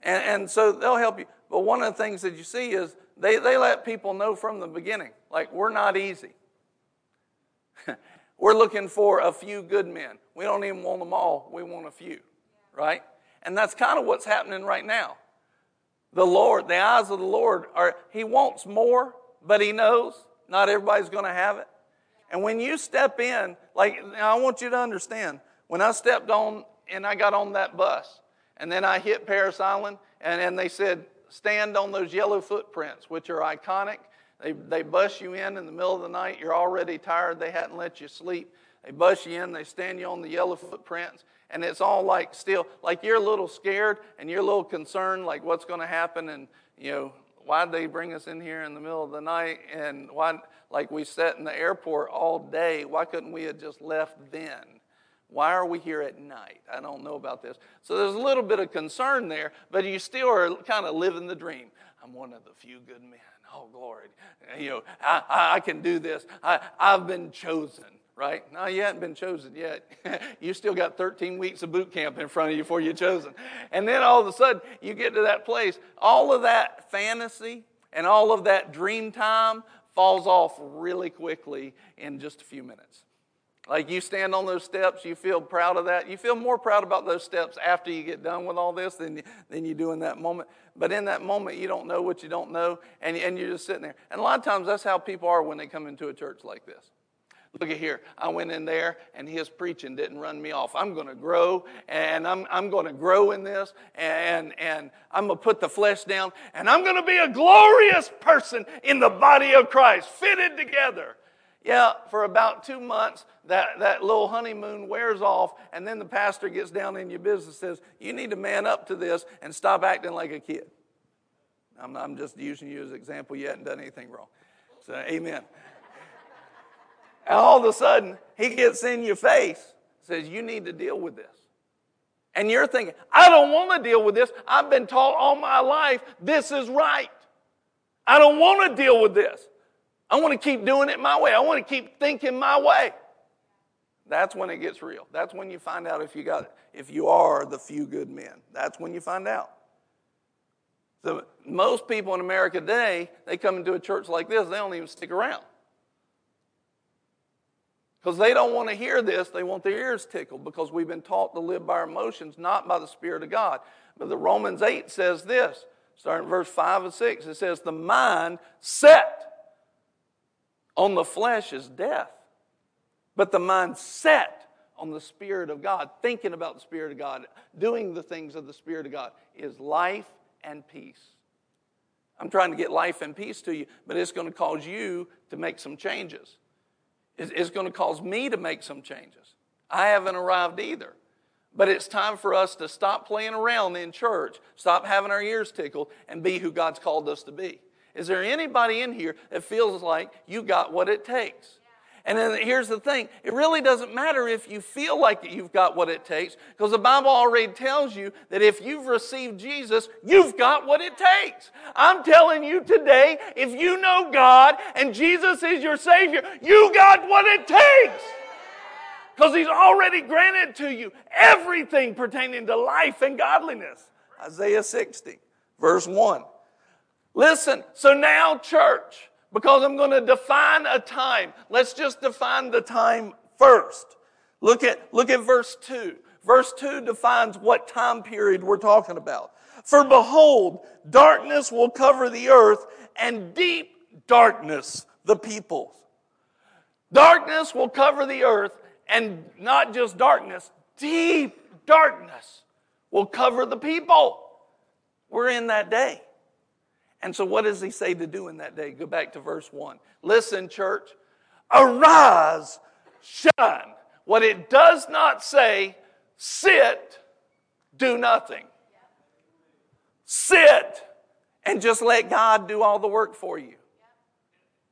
And, and so they'll help you. But one of the things that you see is they, they let people know from the beginning, like, we're not easy. [laughs] we're looking for a few good men. We don't even want them all, we want a few, right? And that's kind of what's happening right now. The Lord, the eyes of the Lord are, He wants more, but He knows not everybody's going to have it. And when you step in, like, I want you to understand, when I stepped on and I got on that bus, and then I hit Parris Island, and, and they said, stand on those yellow footprints, which are iconic. They, they bus you in in the middle of the night. You're already tired. They hadn't let you sleep. They bus you in. They stand you on the yellow footprints. And it's all like still, like you're a little scared and you're a little concerned, like what's going to happen. And, you know, why'd they bring us in here in the middle of the night? And why, like we sat in the airport all day, why couldn't we have just left then? Why are we here at night? I don't know about this. So there's a little bit of concern there, but you still are kind of living the dream. I'm one of the few good men. Oh, glory. You know, I, I can do this. I, I've been chosen, right? No, you haven't been chosen yet. [laughs] you still got 13 weeks of boot camp in front of you before you're chosen. And then all of a sudden, you get to that place. All of that fantasy and all of that dream time falls off really quickly in just a few minutes. Like you stand on those steps, you feel proud of that. You feel more proud about those steps after you get done with all this than, than you do in that moment. But in that moment, you don't know what you don't know, and, and you're just sitting there. And a lot of times, that's how people are when they come into a church like this. Look at here. I went in there and his preaching didn't run me off. I'm going to grow and I'm, I'm going to grow in this and, and I'm going to put the flesh down and I'm going to be a glorious person in the body of Christ, fitted together. Yeah, for about two months, that, that little honeymoon wears off, and then the pastor gets down in your business says, You need to man up to this and stop acting like a kid. I'm, I'm just using you as an example. You hadn't done anything wrong. So, amen. And all of a sudden, he gets in your face, says, You need to deal with this. And you're thinking, I don't want to deal with this. I've been taught all my life this is right. I don't want to deal with this. I want to keep doing it my way. I want to keep thinking my way. That's when it gets real. That's when you find out if you got it. if you are the few good men. That's when you find out. So most people in America today, they come into a church like this, they don't even stick around. Because they don't want to hear this, they want their ears tickled because we've been taught to live by our emotions, not by the Spirit of God. But the Romans 8 says this, starting verse 5 and 6, it says, The mind set on the flesh is death, but the mind set on the Spirit of God, thinking about the Spirit of God, doing the things of the Spirit of God, is life and peace. I'm trying to get life and peace to you, but it's going to cause you to make some changes is going to cause me to make some changes. I haven't arrived either. But it's time for us to stop playing around in church, stop having our ears tickled, and be who God's called us to be. Is there anybody in here that feels like you got what it takes? And then here's the thing it really doesn't matter if you feel like you've got what it takes, because the Bible already tells you that if you've received Jesus, you've got what it takes. I'm telling you today, if you know God and Jesus is your Savior, you got what it takes. Because He's already granted to you everything pertaining to life and godliness. Isaiah 60, verse 1. Listen, so now, church, because I'm going to define a time. Let's just define the time first. Look at, look at verse 2. Verse 2 defines what time period we're talking about. For behold, darkness will cover the earth and deep darkness the peoples. Darkness will cover the earth and not just darkness, deep darkness will cover the people. We're in that day. And so, what does he say to do in that day? Go back to verse 1. Listen, church, arise, shine. What it does not say, sit, do nothing. Sit and just let God do all the work for you.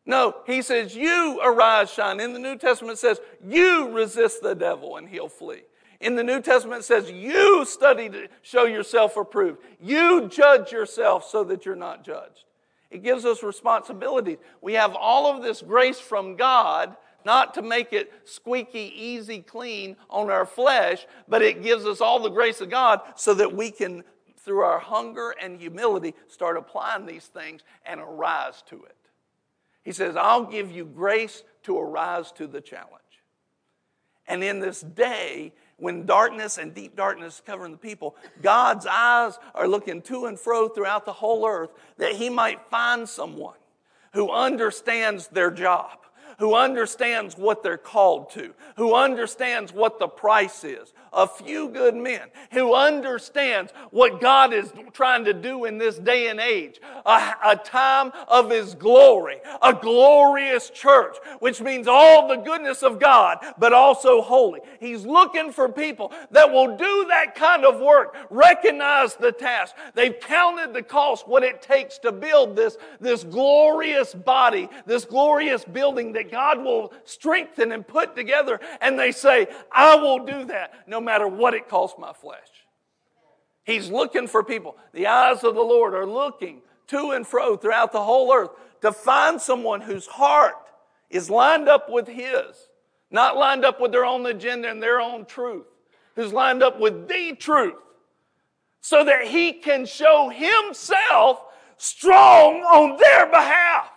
No, he says, You arise, shine. In the New Testament, says, You resist the devil and he'll flee. In the New Testament, it says, You study to show yourself approved. You judge yourself so that you're not judged. It gives us responsibility. We have all of this grace from God, not to make it squeaky, easy, clean on our flesh, but it gives us all the grace of God so that we can, through our hunger and humility, start applying these things and arise to it. He says, I'll give you grace to arise to the challenge. And in this day, when darkness and deep darkness is covering the people, God's eyes are looking to and fro throughout the whole earth that He might find someone who understands their job, who understands what they're called to, who understands what the price is. A few good men who understands what God is trying to do in this day and age. A, a time of His glory, a glorious church, which means all the goodness of God, but also holy. He's looking for people that will do that kind of work, recognize the task. They've counted the cost, what it takes to build this, this glorious body, this glorious building that God will strengthen and put together. And they say, I will do that no matter what it costs my flesh. He's looking for people. The eyes of the Lord are looking to and fro throughout the whole earth to find someone whose heart is lined up with His, not lined up with their own agenda and their own truth, who's lined up with the truth, so that He can show Himself strong on their behalf.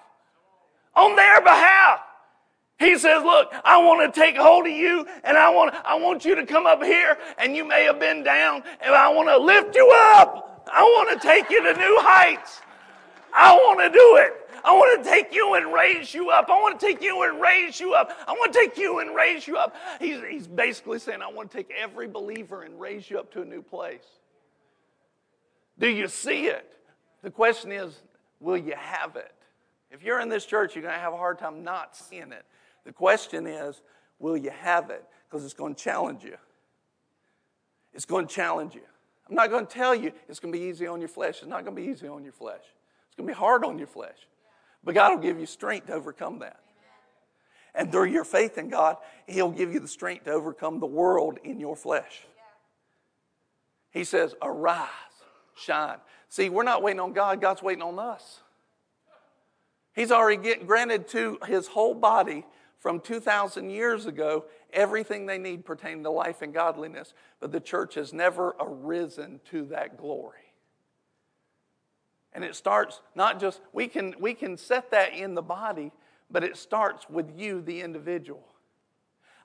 On their behalf. He says, Look, I want to take hold of you and I want, I want you to come up here and you may have been down and I want to lift you up. I want to take you to new heights. I want to do it. I want to take you and raise you up. I want to take you and raise you up. I want to take you and raise you up. He's, he's basically saying, I want to take every believer and raise you up to a new place. Do you see it? The question is, will you have it? If you're in this church, you're going to have a hard time not seeing it. The question is, will you have it? Because it's going to challenge you. It's going to challenge you. I'm not going to tell you it's going to be easy on your flesh. It's not going to be easy on your flesh. It's going to be hard on your flesh. But God will give you strength to overcome that. And through your faith in God, He'll give you the strength to overcome the world in your flesh. He says, Arise, shine. See, we're not waiting on God, God's waiting on us. He's already get, granted to His whole body from 2,000 years ago everything they need pertaining to life and godliness, but the church has never arisen to that glory. And it starts not just, we can, we can set that in the body, but it starts with you, the individual.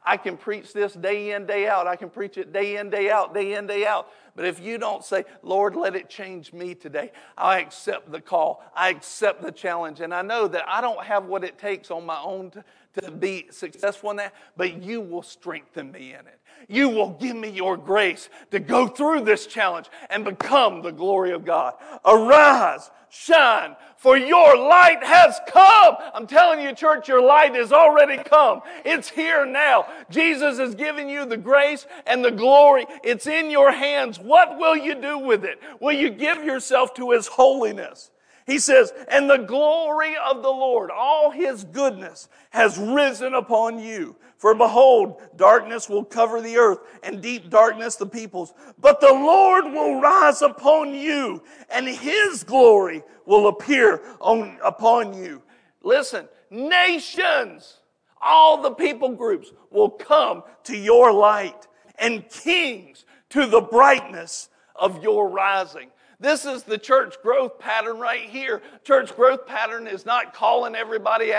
I can preach this day in, day out. I can preach it day in, day out, day in, day out. But if you don't say, Lord, let it change me today, I accept the call. I accept the challenge. And I know that I don't have what it takes on my own to, to be successful in that, but you will strengthen me in it. You will give me your grace to go through this challenge and become the glory of God. Arise, shine, for your light has come. I'm telling you, church, your light has already come. It's here now. Jesus is giving you the grace and the glory. It's in your hands. What will you do with it? Will you give yourself to His holiness? He says, and the glory of the Lord, all his goodness, has risen upon you. For behold, darkness will cover the earth, and deep darkness the peoples. But the Lord will rise upon you, and his glory will appear on, upon you. Listen, nations, all the people groups will come to your light, and kings to the brightness of your rising. This is the church growth pattern right here. Church growth pattern is not calling everybody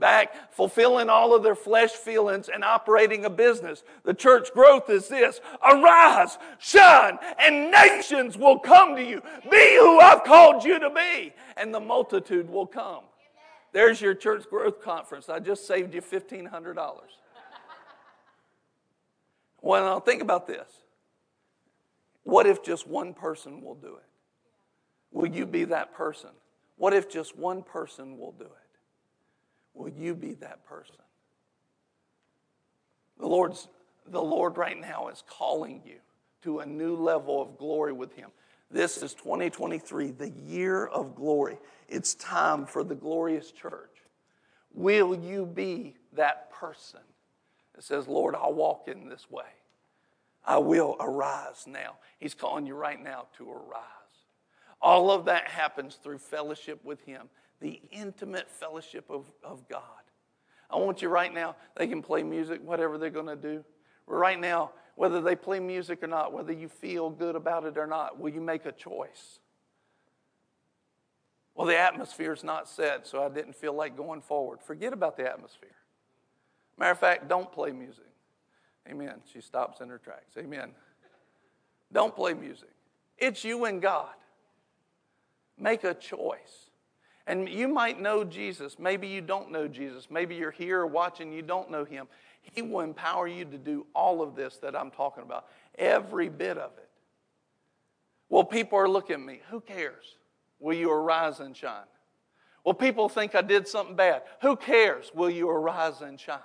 back, fulfilling all of their flesh feelings, and operating a business. The church growth is this arise, shine, and nations will come to you. Be who I've called you to be, and the multitude will come. There's your church growth conference. I just saved you $1,500. well, now think about this. What if just one person will do it? Will you be that person? What if just one person will do it? Will you be that person? The Lord's the Lord right now is calling you to a new level of glory with him. This is 2023, the year of glory. It's time for the glorious church. Will you be that person that says, Lord, I'll walk in this way? I will arise now. He's calling you right now to arise. All of that happens through fellowship with Him, the intimate fellowship of, of God. I want you right now, they can play music, whatever they're going to do. Right now, whether they play music or not, whether you feel good about it or not, will you make a choice? Well, the atmosphere is not set, so I didn't feel like going forward. Forget about the atmosphere. Matter of fact, don't play music. Amen. She stops in her tracks. Amen. Don't play music. It's you and God. Make a choice. And you might know Jesus. Maybe you don't know Jesus. Maybe you're here watching, you don't know him. He will empower you to do all of this that I'm talking about, every bit of it. Well, people are looking at me. Who cares? Will you arise and shine? Well, people think I did something bad. Who cares? Will you arise and shine?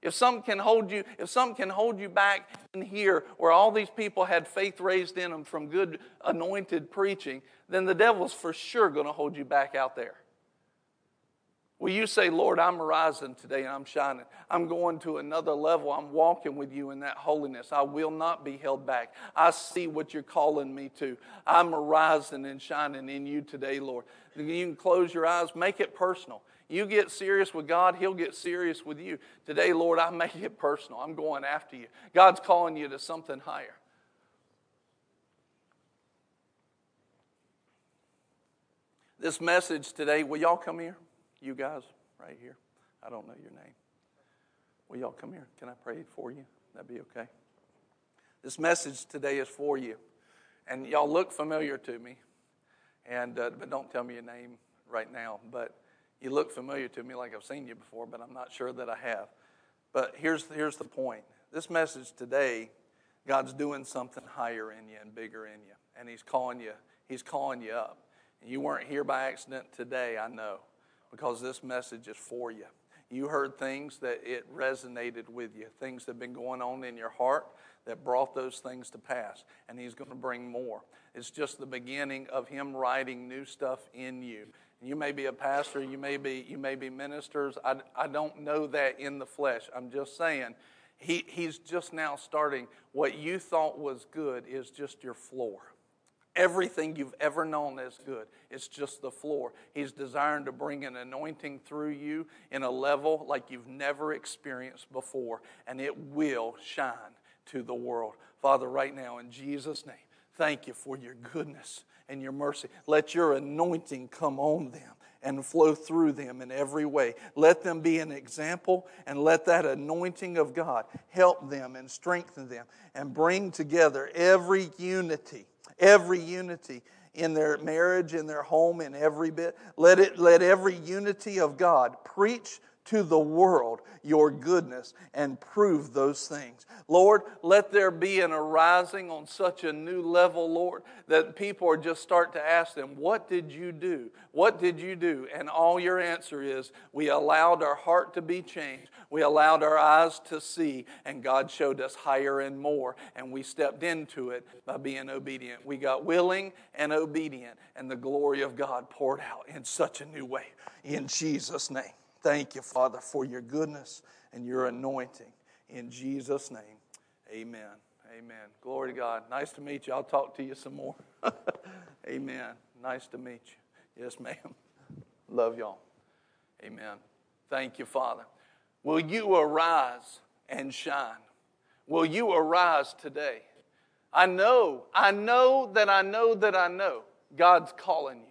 If some can hold you, if something can hold you back in here where all these people had faith raised in them from good anointed preaching, then the devil's for sure going to hold you back out there. Will you say, Lord, I'm rising today and I'm shining. I'm going to another level. I'm walking with you in that holiness. I will not be held back. I see what you're calling me to. I'm rising and shining in you today, Lord. You can close your eyes, make it personal. You get serious with God, He'll get serious with you. Today, Lord, I make it personal. I'm going after you. God's calling you to something higher. This message today, will y'all come here? You guys, right here. I don't know your name. Will y'all come here? Can I pray for you? That'd be okay. This message today is for you. And y'all look familiar to me. And, uh, but don't tell me your name right now. But you look familiar to me like I've seen you before, but I'm not sure that I have. But here's, here's the point this message today, God's doing something higher in you and bigger in you. And He's calling you, He's calling you up. And you weren't here by accident today, I know, because this message is for you. You heard things that it resonated with you, things that have been going on in your heart that brought those things to pass. And He's going to bring more. It's just the beginning of Him writing new stuff in you. You may be a pastor, you may be, you may be ministers. I, I don't know that in the flesh. I'm just saying, he, he's just now starting. What you thought was good is just your floor. Everything you've ever known is good. It's just the floor. He's desiring to bring an anointing through you in a level like you've never experienced before, and it will shine to the world. Father, right now, in Jesus' name, thank you for your goodness and your mercy. Let your anointing come on them and flow through them in every way. Let them be an example and let that anointing of God help them and strengthen them and bring together every unity, every unity in their marriage, in their home, in every bit. Let it let every unity of God preach to the world your goodness and prove those things. Lord, let there be an arising on such a new level, Lord, that people are just start to ask them, What did you do? What did you do? And all your answer is, We allowed our heart to be changed. We allowed our eyes to see, and God showed us higher and more, and we stepped into it by being obedient. We got willing and obedient, and the glory of God poured out in such a new way. In Jesus' name. Thank you, Father, for your goodness and your anointing. In Jesus' name, amen. Amen. Glory to God. Nice to meet you. I'll talk to you some more. [laughs] amen. Nice to meet you. Yes, ma'am. [laughs] Love y'all. Amen. Thank you, Father. Will you arise and shine? Will you arise today? I know, I know that I know that I know God's calling you.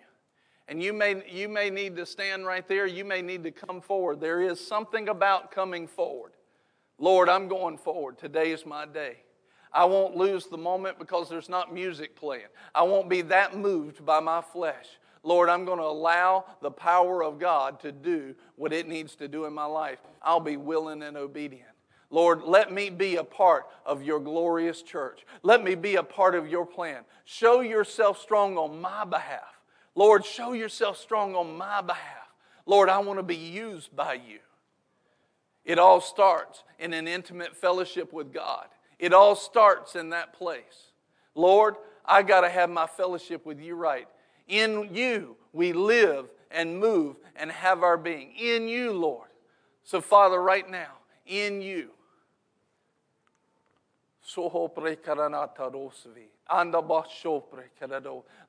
And you may, you may need to stand right there. You may need to come forward. There is something about coming forward. Lord, I'm going forward. Today is my day. I won't lose the moment because there's not music playing. I won't be that moved by my flesh. Lord, I'm going to allow the power of God to do what it needs to do in my life. I'll be willing and obedient. Lord, let me be a part of your glorious church. Let me be a part of your plan. Show yourself strong on my behalf. Lord, show yourself strong on my behalf. Lord, I want to be used by you. It all starts in an intimate fellowship with God. It all starts in that place. Lord, I got to have my fellowship with you right. In you, we live and move and have our being. In you, Lord. So, Father, right now, in you.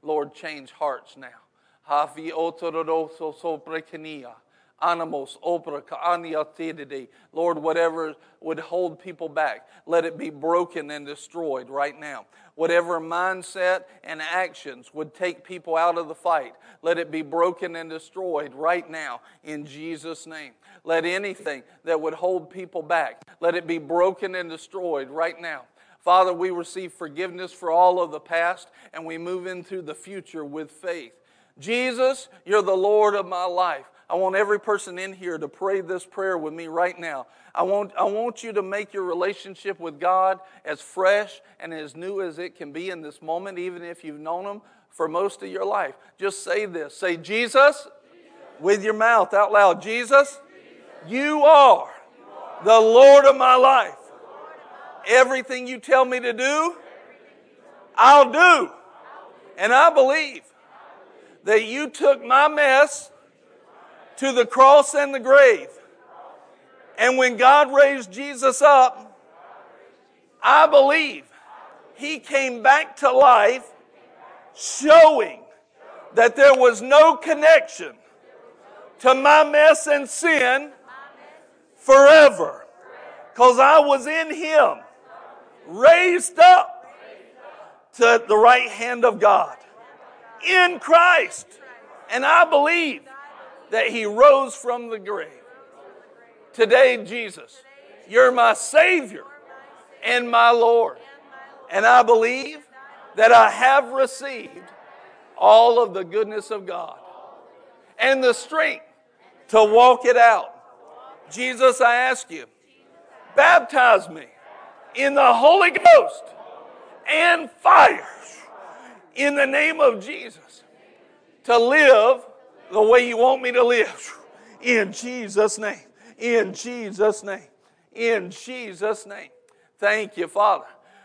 Lord, change hearts now. Animals, opera, kaania Lord, whatever would hold people back, let it be broken and destroyed right now. Whatever mindset and actions would take people out of the fight, let it be broken and destroyed right now in Jesus' name. Let anything that would hold people back, let it be broken and destroyed right now. Father, we receive forgiveness for all of the past and we move into the future with faith. Jesus, you're the Lord of my life. I want every person in here to pray this prayer with me right now. I want, I want you to make your relationship with God as fresh and as new as it can be in this moment, even if you've known Him for most of your life. Just say this say, Jesus, Jesus. with your mouth out loud. Jesus, Jesus. You, are the Lord of my life. Everything you tell me to do, I'll do. And I believe that you took my mess to the cross and the grave. And when God raised Jesus up, I believe he came back to life showing that there was no connection to my mess and sin forever. Because I was in him raised up to the right hand of God in Christ. And I believe that he rose from the grave. Today, Jesus, You're my Savior and my Lord. And I believe that I have received all of the goodness of God and the strength to walk it out. Jesus, I ask you, baptize me in the Holy Ghost and fire in the name of Jesus to live the way you want me to live. In Jesus' name. In Jesus' name. In Jesus' name. Thank you, Father.